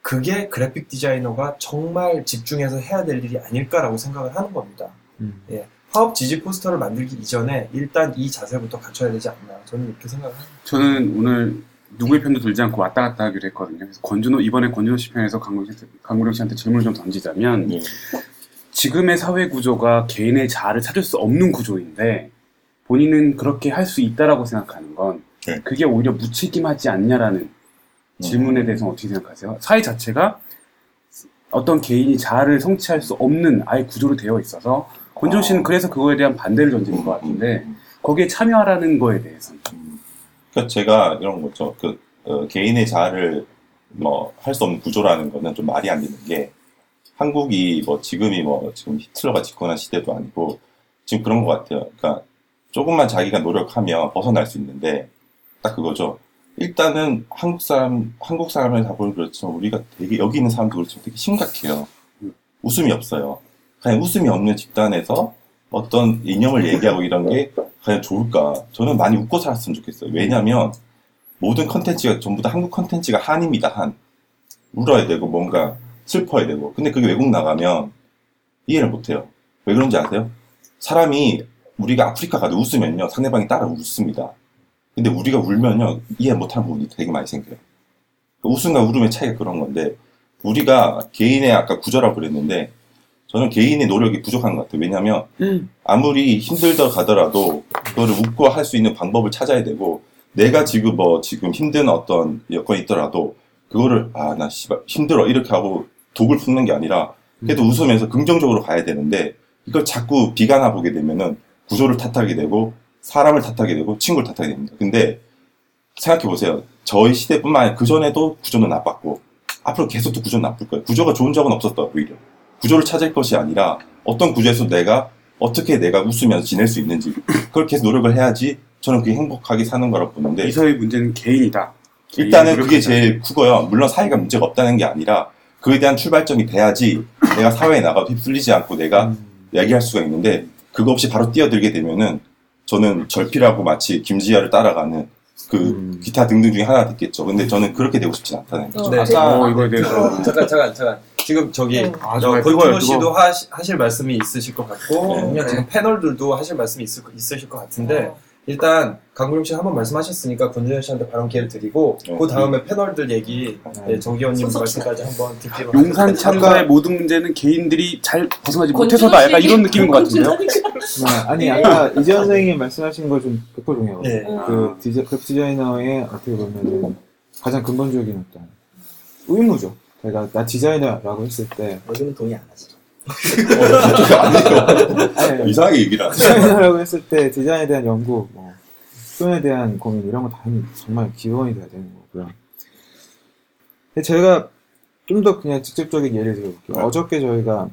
그게 그래픽 디자이너가 정말 집중해서 해야 될 일이 아닐까라고 생각을 하는 겁니다. 음. 파업 지지 포스터를 만들기 이전에 일단 이 자세부터 갖춰야 되지 않나 저는 이렇게 생각을 합니다. 저는 오늘 누구의 편도 들지 않고 왔다 갔다 하기로 했거든요. 그래서 권준호 이번에 권준호 씨 편에서 강구령 씨한테 질문을 좀 던지자면 네. 지금의 사회 구조가 개인의 자아를 찾을 수 없는 구조인데 본인은 그렇게 할 수 있다라고 생각하는 건 네. 그게 오히려 무책임하지 않냐라는 질문에 대해서 어떻게 생각하세요? 사회 자체가 어떤 개인이 자아를 성취할 수 없는 아예 구조로 되어 있어서 권준호 씨는 그래서 그거에 대한 반대를 던지는 것 같은데 거기에 참여하라는 거에 대해서는 그러니까 제가 이런 거죠. 그 어, 개인의 자아를 뭐 할 수 없는 구조라는 거는 좀 말이 안 되는 게 한국이 뭐 지금이 뭐 지금 히틀러가 집권한 시대도 아니고 지금 그런 것 같아요. 그러니까 조금만 자기가 노력하면 벗어날 수 있는데 딱 그거죠. 일단은 한국 사람 한국 사람을 다 보면 그렇지만 우리가 되게 여기 있는 사람도 그렇지만 되게 심각해요. 웃음이 없어요. 그냥 웃음이 없는 집단에서 어떤 이념을 얘기하고 이런 게 과연 좋을까? 저는 많이 웃고 살았으면 좋겠어요. 왜냐하면 모든 컨텐츠가 전부 다 한국 컨텐츠가 한입니다. 한 울어야 되고 뭔가 슬퍼야 되고. 근데 그게 외국 나가면 이해를 못해요. 왜 그런지 아세요? 사람이 우리가 아프리카 가도 웃으면요 상대방이 따라 웃습니다. 근데 우리가 울면요 이해 못하는 부분이 되게 많이 생겨요. 그 웃음과 울음의 차이가 그런 건데 우리가 개인의 아까 구조라고 그랬는데 저는 개인의 노력이 부족한 것 같아요. 왜냐하면 음. 아무리 힘들다 가더라도 그거를 웃고 할 수 있는 방법을 찾아야 되고 내가 지금 뭐 지금 힘든 어떤 여건이 있더라도 그거를 아 나 씨발 힘들어 이렇게 하고 독을 품는 게 아니라 그래도 웃으면서 긍정적으로 가야 되는데 이걸 자꾸 비관하 보게 되면은 구조를 탓하게 되고 사람을 탓하게 되고 친구를 탓하게 됩니다. 근데 생각해 보세요. 저희 시대뿐만 아니라 그 전에도 구조는 나빴고 앞으로 계속 또 구조는 나쁠 거예요. 구조가 좋은 적은 없었다 오히려 구조를 찾을 것이 아니라 어떤 구조에서 내가 어떻게 내가 웃으면서 지낼 수 있는지 그걸 계속 노력을 해야지 저는 그게 행복하게 사는 거라고 보는데 이 사회의 문제는 개인이다. 일단은 그게. 제일 크고요. 물론 사회가 문제가 없다는 게 아니라 그에 대한 출발점이 돼야지 내가 사회에 나가도 휩쓸리지 않고 내가 음. 얘기할 수가 있는데 그거 없이 바로 뛰어들게 되면은 저는 절필하고 마치 김지아를 따라가는 그 음. 기타 등등 중에 하나 됐겠죠. 근데 저는 그렇게 되고 싶진 않다는 거죠. 네. 아까 어, 이거에 대해서 잠깐 잠깐 잠깐 지금 저기 네. 아, 저 정말 씨도. 하시, 하실 말씀이 있으실 것 같고 네. 지금 패널들도 하실 말씀이 있을, 거- 있으실 것 같은데 어. 일단 강구림 씨 한번 말씀하셨으니까 권준호 씨한테 발언 기회를 드리고 네. 그 다음에 패널들 얘기 네, 정 의원님 소속사. 말씀까지 한번 듣기로 용산. 참가의 모든 문제는 개인들이 잘 벗어나지 못해서다. 약간 씨 이런 느낌인 것 같은데요. 아, 아니 아까 이재현 선생님 말씀하신 거좀100% 동의하고 네. 그 디자, 그 디자이너의 어떻게 보면은 가장 근본적인 어떤 의무죠. 제가 나 디자이너라고 했을 때 여기는 동의 안 하지. 아니, 이상하게 얘기를 하네. 디자이너라고 했을 때 디자인에 대한 연구, 뭐 표현에 대한 고민 이런 거 당연히 정말 기본이 돼야 되는 거고요. 근데 제가 좀 더 그냥 직접적인 예를 들어볼게요. 네. 어저께 저희가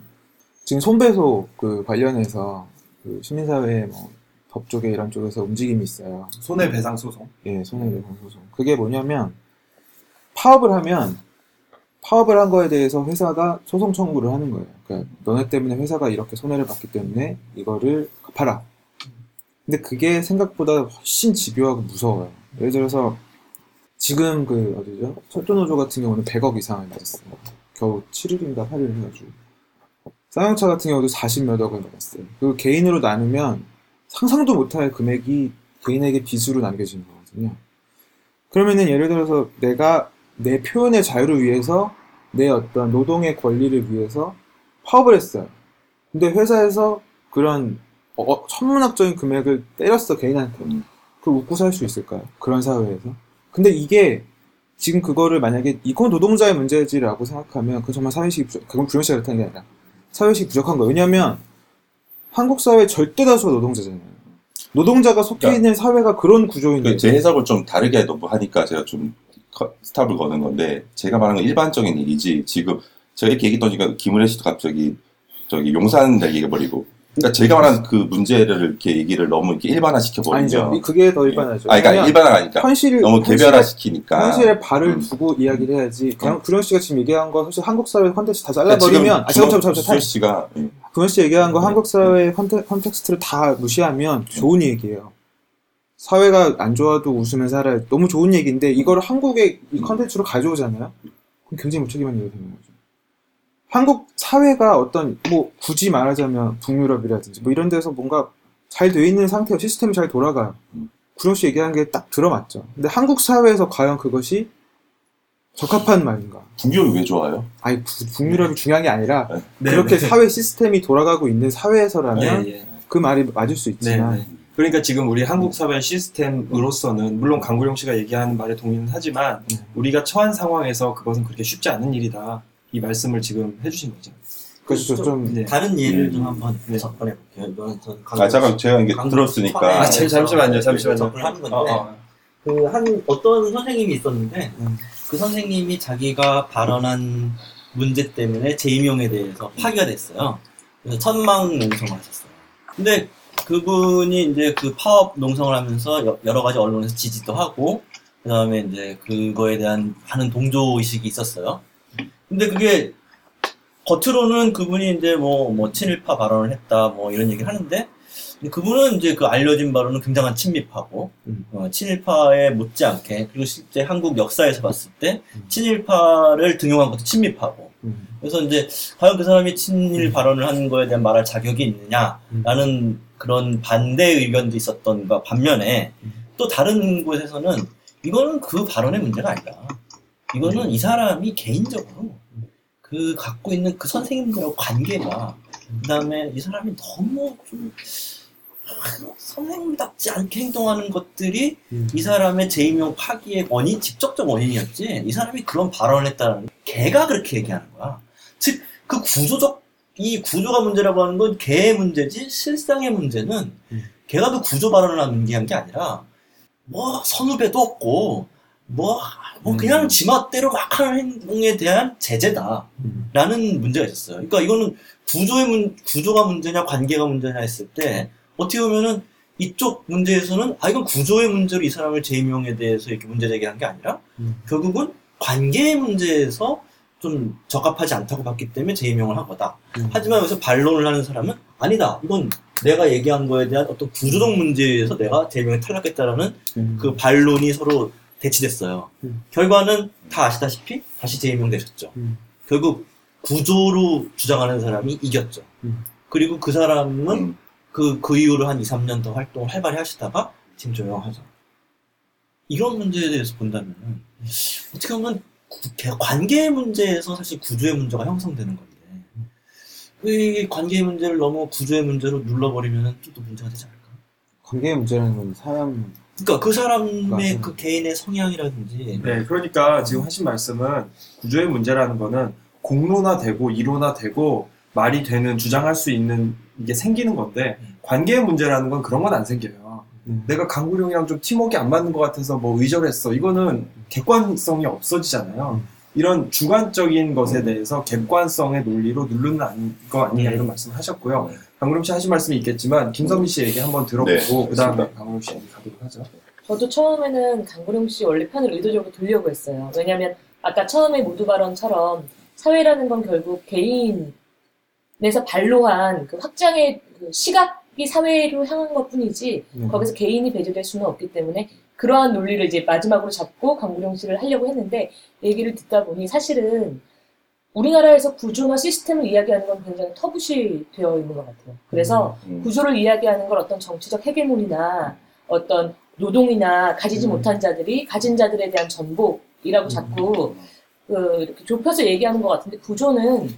지금 손배소 그 관련해서 그 시민사회 뭐 법조계 이런 쪽에서 움직임이 있어요. 손해배상 소송 예, 손해배상 소송. 그게 뭐냐면 파업을 하면 파업을 한 거에 대해서 회사가 소송 청구를 하는 거예요. 그러니까 너네 때문에 회사가 이렇게 손해를 봤기 때문에 이거를 갚아라. 근데 그게 생각보다 훨씬 집요하고 무서워요. 예를 들어서 지금 그 어디죠? 철도노조 같은 경우는 100억 이상을 맞았어요. 겨우 7일인가 8일 해가지고. 쌍용차 같은 경우도 40몇 억을 받았어요. 그 개인으로 나누면 상상도 못할 금액이 개인에게 빚으로 남겨지는 거거든요. 그러면은 예를 들어서 내가 내 표현의 자유를 위해서 내 어떤 노동의 권리를 위해서 파업을 했어요. 근데 회사에서 그런 어, 천문학적인 금액을 때렸어 개인한테. 그걸 웃고 살 수 있을까요? 그런 사회에서. 근데 이게 지금 그거를 만약에 이건 노동자의 문제지라고 생각하면 그건 정말 사회식이 부족, 그건 불현 씨가 그렇다는 게 아니라 사회식이 부족한 거예요. 왜냐하면 한국 사회 절대 다수가 노동자잖아요. 노동자가 속해 그러니까 있는 사회가 그런 구조인데 그제 해석을 좀 다르게 너무 하니까 제가 좀 커- 스탑을 거는 건데 제가 말하는 건 일반적인 얘기지 지금 제가 이렇게 얘기했더니 김은혜 씨도 갑자기 저기 용산 얘기해 버리고 그러니까 제가 말하는 그 문제를 이렇게 얘기를 너무 이렇게 일반화 시켜 아니죠. 버리면 그게 더 일반화죠. 아 그러니까 일반화가 아니까 현실을 너무 현실에- 개별화 시키니까 현실에 발을 음. 두고 이야기를 해야지. 그냥 음. 구현 씨가 지금 얘기한 거 사실 한국 사회 context 다 그러니까 잘라버리면 아 잠깐 잠깐 잠깐 잠깐 씨가 예. 구현 씨 얘기한 거 음. 한국 사회 contex, context를 다 무시하면 좋은 얘기예요. 사회가 안 좋아도 웃으면 살아야 너무 좋은 얘기인데 이걸 한국의 이 컨텐츠로 가져오잖아요. 그럼 굉장히 무책임한 일이 되는 거죠. 한국 사회가 어떤 뭐 굳이 말하자면 북유럽이라든지 뭐 이런 데서 뭔가 잘 돼 있는 상태요. 시스템이 잘 돌아가요. 음. 구룡 씨 얘기한 게 딱 들어맞죠. 근데 한국 사회에서 과연 그것이 적합한 말인가? 북유럽이 왜 좋아요? 아니 부- 북유럽이 중요한 게 아니라 네, 그렇게 네. 사회 시스템이 돌아가고 있는 사회에서라면 예, 예. 그 말이 맞을 수 네, 있지만 네. 그러니까 지금 우리 한국 사회 시스템으로서는 물론 강구룡 씨가 얘기하는 말에 동의는 하지만 음. 우리가 처한 상황에서 그것은 그렇게 쉽지 않은 일이다. 이 말씀을 지금 해주신 거죠. 그래서 좀 네. 다른 예를 좀 음. 한번 네. 접근해 볼게요. 아 잠깐 제가 이게 들었으니까 아, 잠- 잠시만요, 잠시만요. 접근하는 건데 어, 어. 그한 어떤 선생님이 있었는데 음. 그 선생님이 자기가 발언한 문제 때문에 재임용에 대해서 파기가 됐어요. 그래서 천막 농성을 하셨어요. 근데 그분이 이제 그 파업 농성을 하면서 여- 여러 가지 언론에서 지지도 하고 그 다음에 이제 그거에 대한 많은 동조 의식이 있었어요. 근데 그게 겉으로는 그분이 이제 뭐, 뭐, 친일파 발언을 했다, 뭐, 이런 얘기를 하는데, 그분은 이제 그 알려진 바로는 굉장한 친미파고, 음. 어, 친일파에 못지않게, 그리고 실제 한국 역사에서 봤을 때, 음. 친일파를 등용한 것도 친미파고, 음, 그래서 이제, 과연 그 사람이 친일 발언을 하는 거에 대한 말할 자격이 있느냐라는 그런 반대 의견도 있었던 가 반면에, 음. 또 다른 곳에서는, 이거는 그 발언의 문제가 아니다. 이거는 이 사람이 개인적으로 그 갖고 있는 그 선생님들하고 관계가 그 다음에 이 사람이 너무 좀 아, 선생님답지 않게 행동하는 것들이 음. 이 사람의 재임용 파기의 원인, 직접적 원인이었지. 이 사람이 그런 발언을 했다는 걔가 그렇게 얘기하는 거야. 즉, 그 구조적, 이 구조가 문제라고 하는 건 걔의 문제지, 실상의 문제는 음. 걔가 그 구조 발언을 남기한 게 아니라, 뭐, 선후배도 없고, 뭐, 뭐 그냥 음. 지멋대로 막 하는 행동에 대한 제재다. 음. 라는 문제가 있었어요. 그러니까 이거는 구조의 문, 구조가 문제냐, 관계가 문제냐 했을 때, 어떻게 보면은 이쪽 문제에서는, 아, 이건 구조의 문제로 이 사람을 재임용에 대해서 이렇게 문제 제기한 게 아니라, 음. 결국은 관계의 문제에서 좀 적합하지 않다고 봤기 때문에 재임용을 한 거다. 음. 하지만 여기서 반론을 하는 사람은, 아니다. 이건 내가 얘기한 거에 대한 어떤 구조적 문제에서 내가 재임용에 탈락했다라는 음. 그 반론이 서로 대치됐어요. 음. 결과는 다 아시다시피 다시 재임용되셨죠. 음. 결국 구조로 주장하는 사람이 이겼죠. 음. 그리고 그 사람은 음. 그, 그 이후로 한 2, 3년 더 활동을 활발히 하시다가 지금 조용하죠. 이런 문제에 대해서 본다면 어떻게 보면 관계의 문제에서 사실 구조의 문제가 형성되는 건데 이 관계의 문제를 너무 구조의 문제로 눌러버리면 또, 또 문제가 되지 않을까? 관계의 문제라는 건 사람 그러니까 그 사람의 맞아요. 그 개인의 성향이라든지 네, 그러니까 지금 하신 말씀은 구조의 문제라는 거는 공론화되고 이론화되고 말이 되는 주장할 수 있는 이게 생기는 건데 음. 관계의 문제라는 건 그런 건 안 생겨요. 음. 내가 강구룡이랑 좀 팀워크가 안 맞는 것 같아서 뭐 의절했어. 이거는 객관성이 없어지잖아요. 음. 이런 주관적인 것에 대해서 객관성의 논리로 누르는 거 아니냐 음. 이런 말씀을 하셨고요. 네. 강구룡 씨 하신 말씀이 있겠지만 김선미 씨 얘기 한번 들어보고 네, 그 다음에 알겠습니다. 강구룡 씨 얘기 가도록 하죠. 저도 처음에는 강구룡 씨 원래 편을 의도적으로 돌려고 했어요. 왜냐면 아까 처음에 모두 발언처럼 사회라는 건 결국 개인에서 발로한 그 확장의 그 시각 이 사회로 향한 것 뿐이지 음. 거기서 개인이 배제될 수는 없기 때문에 그러한 논리를 이제 마지막으로 잡고 강구룡 씨를 하려고 했는데 얘기를 듣다 보니 사실은 우리나라에서 구조나 시스템을 이야기하는 건 굉장히 터부시 되어 있는 것 같아요. 그래서 음. 구조를 이야기하는 걸 어떤 정치적 헤게모니나 어떤 노동이나 가지지 음. 못한 자들이 가진 자들에 대한 전복이라고 자꾸 그 이렇게 좁혀서 얘기하는 것 같은데 구조는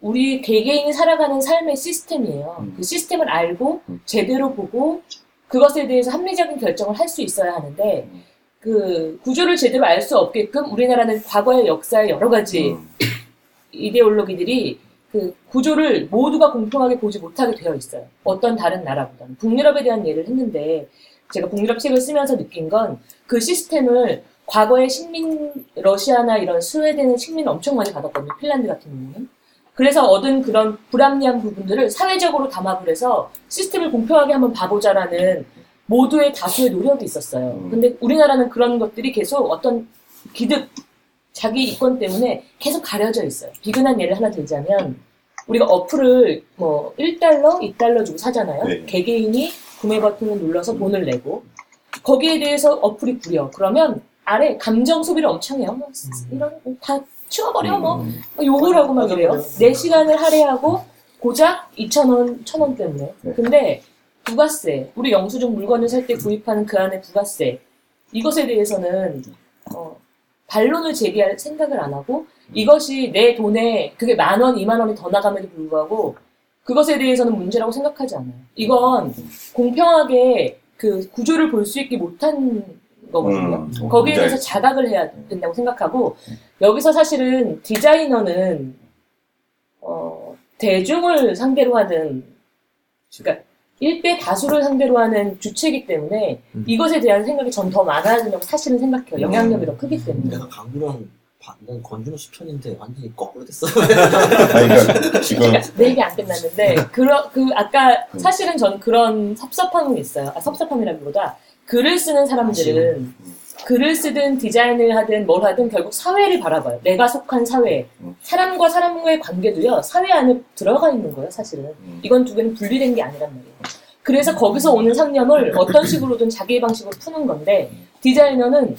우리 개개인이 살아가는 삶의 시스템이에요. 음. 그 시스템을 알고 음. 제대로 보고 그것에 대해서 합리적인 결정을 할 수 있어야 하는데 음. 그 구조를 제대로 알 수 없게끔 우리나라는 과거의 역사의 여러 가지 음. 이데올로기들이 그 구조를 모두가 공평하게 보지 못하게 되어 있어요. 어떤 다른 나라보다는. 북유럽에 대한 예를 했는데 제가 북유럽 책을 쓰면서 느낀 건 그 시스템을 과거에 식민, 러시아나 이런 스웨덴은 식민 엄청 많이 받았거든요. 핀란드 같은 경우는. 그래서 얻은 그런 불합리한 부분들을 사회적으로 담합을 해서 시스템을 공평하게 한번 봐보자라는 모두의 다수의 노력이 있었어요. 음. 근데 우리나라는 그런 것들이 계속 어떤 기득, 자기 이권 때문에 계속 가려져 있어요. 비근한 예를 하나 들자면 우리가 어플을 뭐 1달러, 2달러 주고 사잖아요. 네. 개개인이 구매 버튼을 눌러서 돈을 내고 거기에 대해서 어플이 구려. 그러면 아래 감정 소비를 엄청 해요. 뭐 이런 거다 치워버려 뭐 음. 요걸 하고 막 이래요. 맞아. 4시간을 할애하고 고작 2,000원, 1,000원 때문에. 네. 근데 부가세, 우리 영수증 물건을 살 때 구입하는 그 안에 부가세 이것에 대해서는 어, 반론을 제기할 생각을 안 하고 이것이 내 돈에 그게 만 원, 이만 원이 더 나감에도 불구하고 그것에 대해서는 문제라고 생각하지 않아요. 이건 공평하게 그 구조를 볼 수 있게 못한 거거든요. 음. 거기에 뭔지 대해서 알겠어. 자각을 해야 된다고 생각하고 여기서 사실은 디자이너는 어, 대중을 상대로 하는 그러니까 일대 다수를 상대로 하는 주체이기 때문에 음. 이것에 대한 생각이 전 더 많아야 된다고 사실은 생각해요. 음. 영향력이 더 크기 때문에. 내가 강구랑 난 권준호 수편인데 완전히 거꾸로. 아니, 그러니까 지금 내 얘기 안 끝났는데 그러, 그 아까 음. 사실은 전 그런 섭섭함은 있어요. 아, 섭섭함이라기보다 글을 쓰는 사람들은 글을 쓰든 디자인을 하든 뭘 하든 결국 사회를 바라봐요. 내가 속한 사회. 음. 사람과 사람과의 관계도요. 사회 안에 들어가 있는 거예요, 사실은. 음. 이건 두 개는 분리된 게 아니란 말이에요. 그래서 거기서 오는 상념을 어떤 식으로든 자기의 방식으로 푸는 건데 디자이너는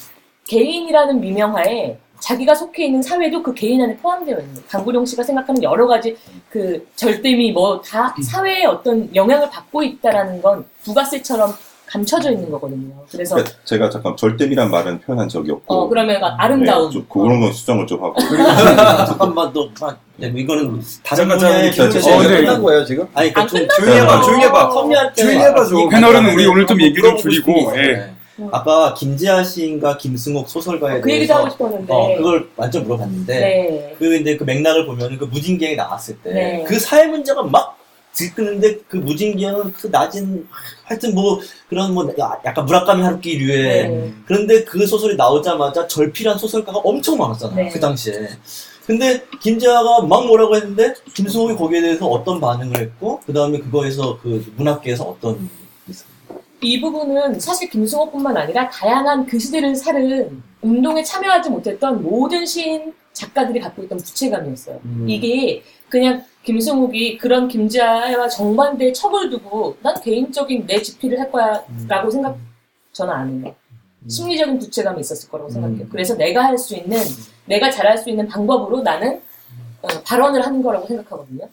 개인이라는 미명하에 자기가 속해 있는 사회도 그 개인 안에 포함되어 있는 거예요. 강구룡 씨가 생각하는 여러 가지 그 절대미 뭐 다 사회에 어떤 영향을 받고 있다라는 건 부가세처럼 감춰져 있는 거거든요. 그래서 그러니까 제가 잠깐 절대미란 말은 표현한 적이 없고 어 그러면 아름다운 네, 좀 그런 건 수정을 좀 하고 잠깐만 너 아, 네, 이거는 다른 잠깐 잠깐 분야의 씨 어, 이제 네. 끝난 거예요 지금? 아니 그러니까 안좀 끝났어요. 조용히 해봐 조용히 해봐 섭리할 때 조용히 해봐 좀 패널은 우리 오늘 좀 얘기 좀 줄이고. 예. 네. 아까 김지아 씨인가 김승옥 소설가에 그 얘기도 하고 싶었는데 어, 그걸 완전 물어봤는데 네. 그 이제 그 맥락을 보면 그 무진기행이 나왔을 때 네. 그 사회 문제가 막 들끓는데 그 무진기행은 그 낮은 하여튼 뭐 그런 뭐 약간 무라카미 하루키류의 네. 그런데 그 소설이 나오자마자 절필한 소설가가 엄청 많았잖아요. 네. 그 당시에. 근데 김지아가 막 뭐라고 했는데 김수홍이 거기에 대해서 어떤 반응을 했고 그 다음에 그거에서 그 문학계에서 어떤 이 부분은 사실 김승호뿐만 아니라 다양한 그 시대를 살은 운동에 참여하지 못했던 모든 시인 작가들이 갖고 있던 부채감이었어요. 음. 이게 그냥 김승욱이 그런 김지아와 정반대의 척을 두고 난 개인적인 내 집필을 할 거야 라고 생각 저는 안 해요. 심리적인 부채감이 있었을 거라고 생각해요. 음. 그래서 내가 할 수 있는 내가 잘할 수 있는 방법으로 나는 어, 발언을 하는 거라고 생각하거든요.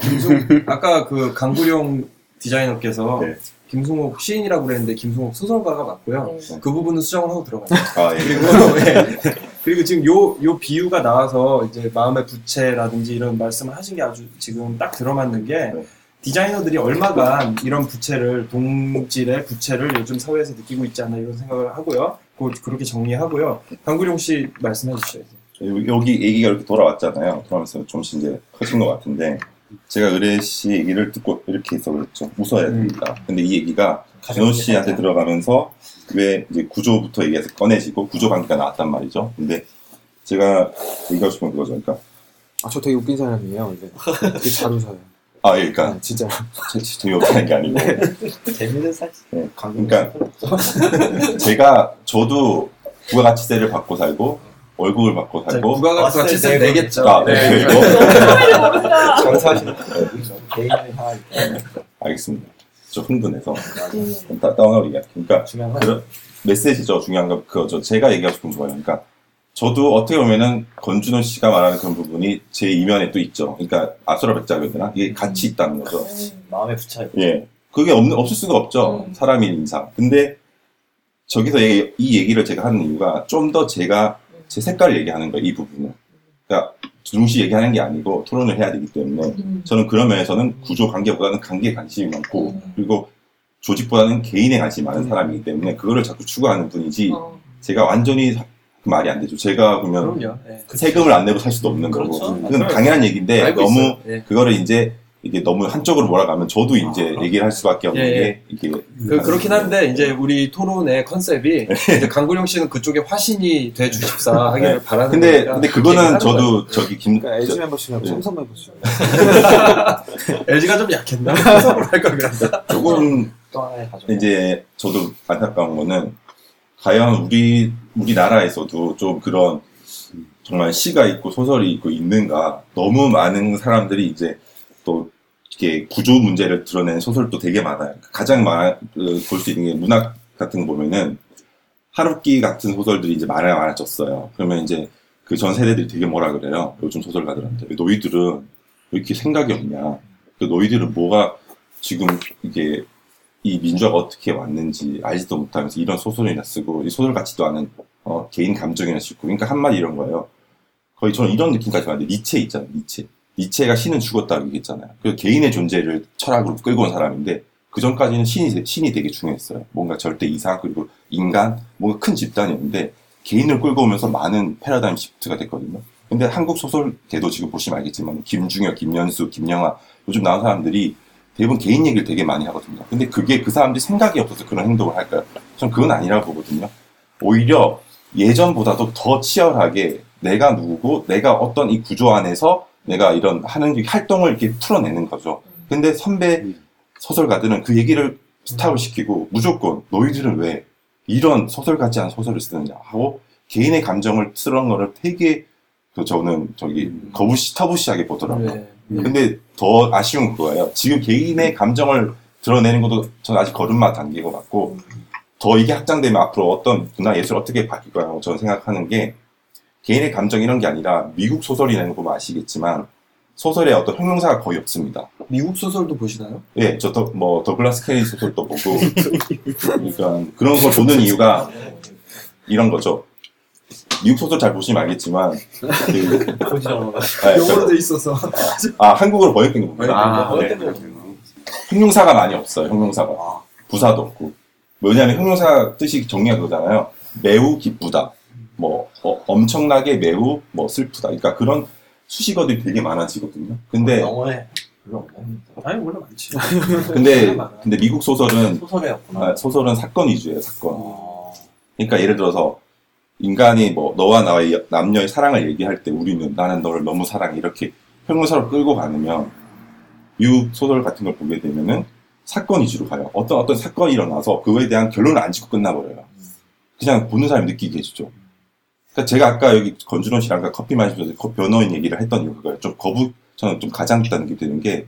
김승 아까 그 강구룡 디자이너께서 네. 김승옥 시인이라고 그랬는데 김승옥 소설가가 맞고요. 네. 그 부분은 수정을 하고 들어가요. 아, 예. 그리고 예. 그리고 지금 요 요 비유가 나와서 이제 마음의 부채라든지 이런 말씀을 하신 게 아주 지금 딱 들어맞는 게 네. 디자이너들이 얼마간 이런 부채를 동질의 부채를 요즘 사회에서 느끼고 있지 않나 이런 생각을 하고요. 그 그렇게 정리하고요. 강구룡 씨 말씀해 주셔야죠. 여기- 얘기가 이렇게 돌아왔잖아요. 그러면서 좀씩 이제 커진 것 같은데 제가 의뢰 씨 얘기를 듣고 이렇게 해서 그랬죠. 웃어야 됩니다. 근데 이 얘기가 준호 씨한테 들어가면서 왜 이제 구조부터 얘기해서 꺼내지고 구조 관계가 나왔단 말이죠. 근데 제가 얘기하고 싶은 건 그거죠. 그러니까 아, 저 되게 웃긴 사람이에요, 원래. 되게 잘 웃어요. 아, 예, 그러니까 아, 진짜. 재미없다는 게 아니고 재밌는 사실. 네, 그러니까 제가 저도 부가가치세를 받고 살고 월급을 받고 살고 부가가치 왔을 가치세 때 내겠죠. 아, 네. 네. 그리고 정말 모른다. 장사하시는 개인을 하니까 알겠습니다. 저 흥분해서 음. 따- 다운하고 얘기할게요. 그러니까 중요한 건 그런 메시지죠. 중요한 건 그거죠. 제가 얘기하고 싶은 거예요. 그러니까 저도 어떻게 보면은 건준호 씨가 말하는 그런 부분이 제 이면에 또 있죠. 그러니까 아수라 백작이나 이게 같이 있다는 거죠. 음. 마음의 부차. 예. 그게 없는, 없을 수가 없죠. 음. 사람인 인상. 근데 저기서 얘기- 이 얘기를 제가 하는 이유가 좀 더 제가 제 색깔을 얘기하는 거예요. 이 부분은. 그러니까 둥시 얘기하는 게 아니고 토론을 해야 되기 때문에 음. 저는 그런 면에서는 구조 관계보다는 관계에 관심이 많고 음. 그리고 조직보다는 개인에 관심이 많은 사람이기 때문에 그거를 자꾸 추구하는 분이지 어. 제가 완전히 그 말이 안 되죠. 제가 그럼요. 네. 세금을 안 내고 살 수도 없는 그렇죠. 거고. 그건 당연한 얘기인데 너무. 예. 그거를 이제 이게 너무 한쪽으로 몰아가면 저도 이제 아. 얘기를 할 수밖에 없는 예, 예. 게 이게 그, 그렇긴 한데 이제 우리 토론의 컨셉이 이제 강구룡 씨는 그쪽에 화신이 돼 주십사 하기를 네. 바라는 근데 거니까 근데 그거는 저도 저기 김 그러니까 LG 저- 멤버십하고 네. 삼성 멤버십. 거예요. LG가 좀 약했나? 해석으로 할걸 그랬나? 조금. 이제 저도 안타까운 거는 과연 우리 우리나라에서도 좀 그런 정말 시가 있고 소설이 있고 있는가 너무 많은 사람들이 이제 또 이렇게 구조 문제를 드러낸 소설도 되게 많아요. 가장 볼수 있는 게 문학 같은 거 보면은 하루키 같은 소설들이 이제 많아 많아졌어요. 그러면 이제 그 전 세대들이 되게 뭐라 그래요. 요즘 소설가들한테 너희들은 왜 이렇게 생각이 없냐? 그 너희들은 뭐가 지금 이게 이 민주화가 어떻게 왔는지 알지도 못하면서 이런 소설이나 쓰고 이 소설 같지도 않은 어, 개인 감정이나 싣고 그러니까 한마디 이런 거예요. 거의 저는 이런 느낌까지 왔는데 니체 있잖아요. 니체. 니체가 신은 죽었다고 얘기했잖아요. 그 개인의 존재를 철학으로 끌고 온 사람인데 그 전까지는 신이 신이 되게 중요했어요. 뭔가 절대 이상 그리고 인간 뭔가 큰 집단이었는데 개인을 끌고 오면서 많은 패러다임 시프트가 됐거든요. 근데 한국 소설계도 지금 보시면 알겠지만 김중혁, 김연수, 김영하 요즘 나온 사람들이 대부분 개인 얘기를 되게 많이 하거든요. 근데 그게 그 사람들이 생각이 없어서 그런 행동을 할까요? 전 그건 아니라고 보거든요. 오히려 예전보다도 더 치열하게 내가 누구고 내가 어떤 이 구조 안에서 내가 이런 하는 활동을 이렇게 풀어내는 거죠. 근데 선배 소설가들은 그 얘기를 스탑을 시키고 무조건 너희들은 왜 이런 소설 같지 않은 소설을 쓰느냐 하고 개인의 감정을 쓰는 거를 되게 그 저는 저기 거부시 터부시하게 보더라고요. 네. 근데 더 아쉬운 그거예요. 지금 개인의 감정을 드러내는 것도 저는 아직 걸음마 단계인 것 같고 더 이게 확장되면 앞으로 어떤 문화 예술 어떻게 바뀔 거라고 저는 생각하는 게 개인의 감정 이런 게 아니라 미국 소설이라는 거 보면 아시겠지만 소설에 어떤 형용사가 거의 없습니다. 미국 소설도 보시나요? 예, 저뭐 더글라스 케리 소설도 보고 그러니까 그런 걸 보는 이유가 이런 거죠. 미국 소설 잘 보시면 알겠지만 그, 아, 영어로 돼 있어서. 아 한국어로 번역된 거 보면 아, 네. 네. 형용사가 많이 없어요. 형용사가 부사도 없고 뭐냐면 형용사 뜻이 정리가 그거잖아요. 매우 기쁘다. 뭐 어, 엄청나게 매우 뭐 슬프다. 그러니까 그런 수식어들이 되게 많아지거든요. 근데 영어에 별로 없네. 아니 원래 많지. 근데 근데 미국 소설은 소설에 없구나. 아, 소설은 사건 위주예요. 사건. 어. 그러니까 예를 들어서 인간이 뭐 너와 나의 남녀의 사랑을 얘기할 때 우리는 나는 너를 너무 사랑해 이렇게 형용사로 끌고 가면 미국 소설 같은 걸 보게 되면은 사건 위주로 가요. 어떤 어떤 사건이 일어나서 그거에 대한 결론을 안 짓고 끝나버려요. 그냥 보는 사람이 느끼게 해주죠. 그러니까 제가 아까 여기 건준호 씨랑 아까 커피 마시면서 그 변호인 얘기를 했던 이유가 그거예요. 좀 거부 저는 좀 가장 게 되는 게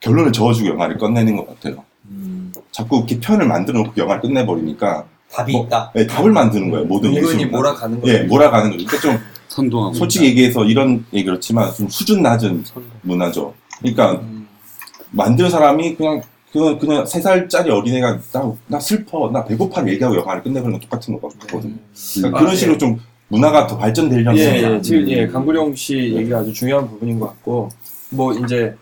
결론을 저어주고 영화를 끝내는 것 같아요. 음, 자꾸 이렇게 편을 만들어 놓고 영화를 끝내버리니까 답이 뭐, 있다. 네, 답을 만드는 거예요. 모든 예술은. 몰아가는 거예요. 예, 몰아가는 거죠. 그러니까 좀 선동하고. 솔직히 얘기해서 이런 얘기 그렇지만 좀 수준 낮은 문화죠. 그러니까 음. 만든 사람이 그냥 그냥 그냥 세 살짜리 어린애가 나, 나 슬퍼, 나 배고파 얘기하고 영화를 끝내버리는 건 똑같은 거 같거든. 그러니까 아, 그런 예. 식으로 좀 문화가 더 발전되려면 예, 예, 지금 예, 강구룡 씨 얘기가 아주 중요한 부분인 것 같고, 뭐 이제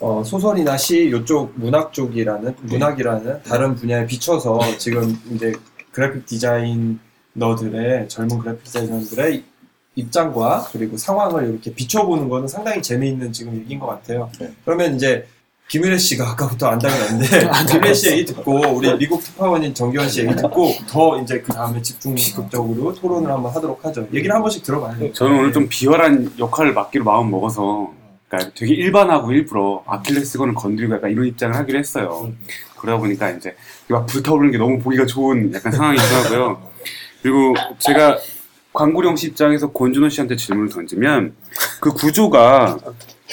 어, 소설이나 시 요쪽 문학 쪽이라는 문학이라는 다른 분야에 비춰서 지금 이제 그래픽 디자이너들의 젊은 그래픽 디자이너들의 입장과 그리고 상황을 이렇게 비춰보는 거는 상당히 재미있는 지금 얘기인 것 같아요. 네. 그러면 이제 김일혜 씨가 아까부터 안 당했는데 김일혜 씨 얘기 듣고 우리 미국 특파원인 정기원 씨 얘기 듣고 더 이제 그 다음에 집중적으로 토론을 한번 하도록 하죠. 얘기를 한 번씩 들어봐요. 저는 오늘 좀 비열한 역할을 맡기로 마음 먹어서 그러니까 되게 일반하고 일부러 아킬레스건을 건드리고 약간 이런 입장을 하기로 했어요. 그러다 보니까 이제 막 불타오르는 게 너무 보기가 좋은 약간 상황이더라고요. 그리고 제가 광구령 씨 입장에서 권준호 씨한테 질문을 던지면 그 구조가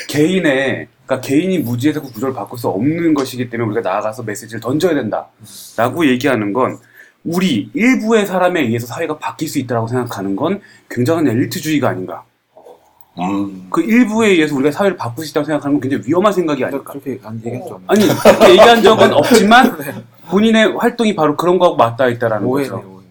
개인의 그러니까 개인이 무지해서 그 구조를 바꿀 수 없는 것이기 때문에 우리가 나아가서 메시지를 던져야 된다라고 얘기하는 건 우리 일부의 사람에 의해서 사회가 바뀔 수 있다고 생각하는 건 굉장한 엘리트주의가 아닌가. 음, 그 일부에 의해서 우리가 사회를 바꿀 수 있다고 생각하는 건 굉장히 위험한 생각이 아닐까. 그렇게 안 얘기했죠. 아니 그렇게 얘기한 적은 없지만 본인의 활동이 바로 그런 거하고 맞닿아 있다라는 오해네, 거죠. 오해.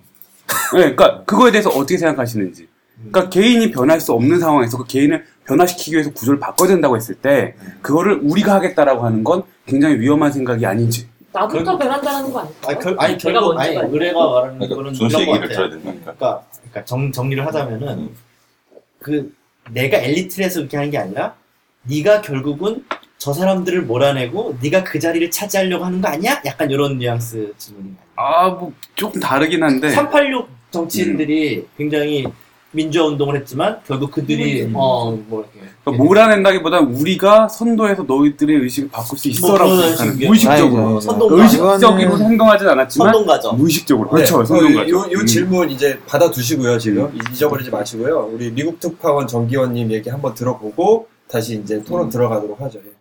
네, 그러니까 그거에 대해서 어떻게 생각하시는지. 그러니까 개인이 변할 수 없는 상황에서 그 개인을 변화시키기 위해서 구조를 바꿔야 된다고 했을 때 그거를 우리가 하겠다라고 하는 건 굉장히 위험한 생각이 아닌지. 나부터 변한다는 거 아닐까? 아니, 결, 아니 제가 결국 아니 의뢰가 말하는 그러니까 거는 것 얘기를 같아요. 들어야 된다니까. 그러니까, 그러니까 정, 정리를 하자면은 음. 그 내가 엘리트에서 그렇게 하는 게 아니라 네가 결국은 저 사람들을 몰아내고 네가 그 자리를 차지하려고 하는 거 아니야? 약간 이런 뉘앙스 질문인 거예요. 아, 뭐 조금 다르긴 한데. 386 정치인들이 굉장히 민주화 운동을 했지만 결국 그들이 음. 어뭐 이렇게 그러니까 몰아낸다기보다 우리가 선도해서 너희들의 의식을 바꿀 수 있어라고 그런 생각하는 식의- 무의식적으로 아니죠. 선동가 의식적으로 그거는- 행동하진 않았지만 선동가죠. 무의식적으로 그렇죠 네, 선동가죠. 요, 요 음. 질문 이제 받아두시고요, 지금. 잊어버리지 마시고요. 우리 미국 특파원 정기원님 얘기 한번 들어보고 다시 이제 토론 음. 들어가도록 하죠. 예.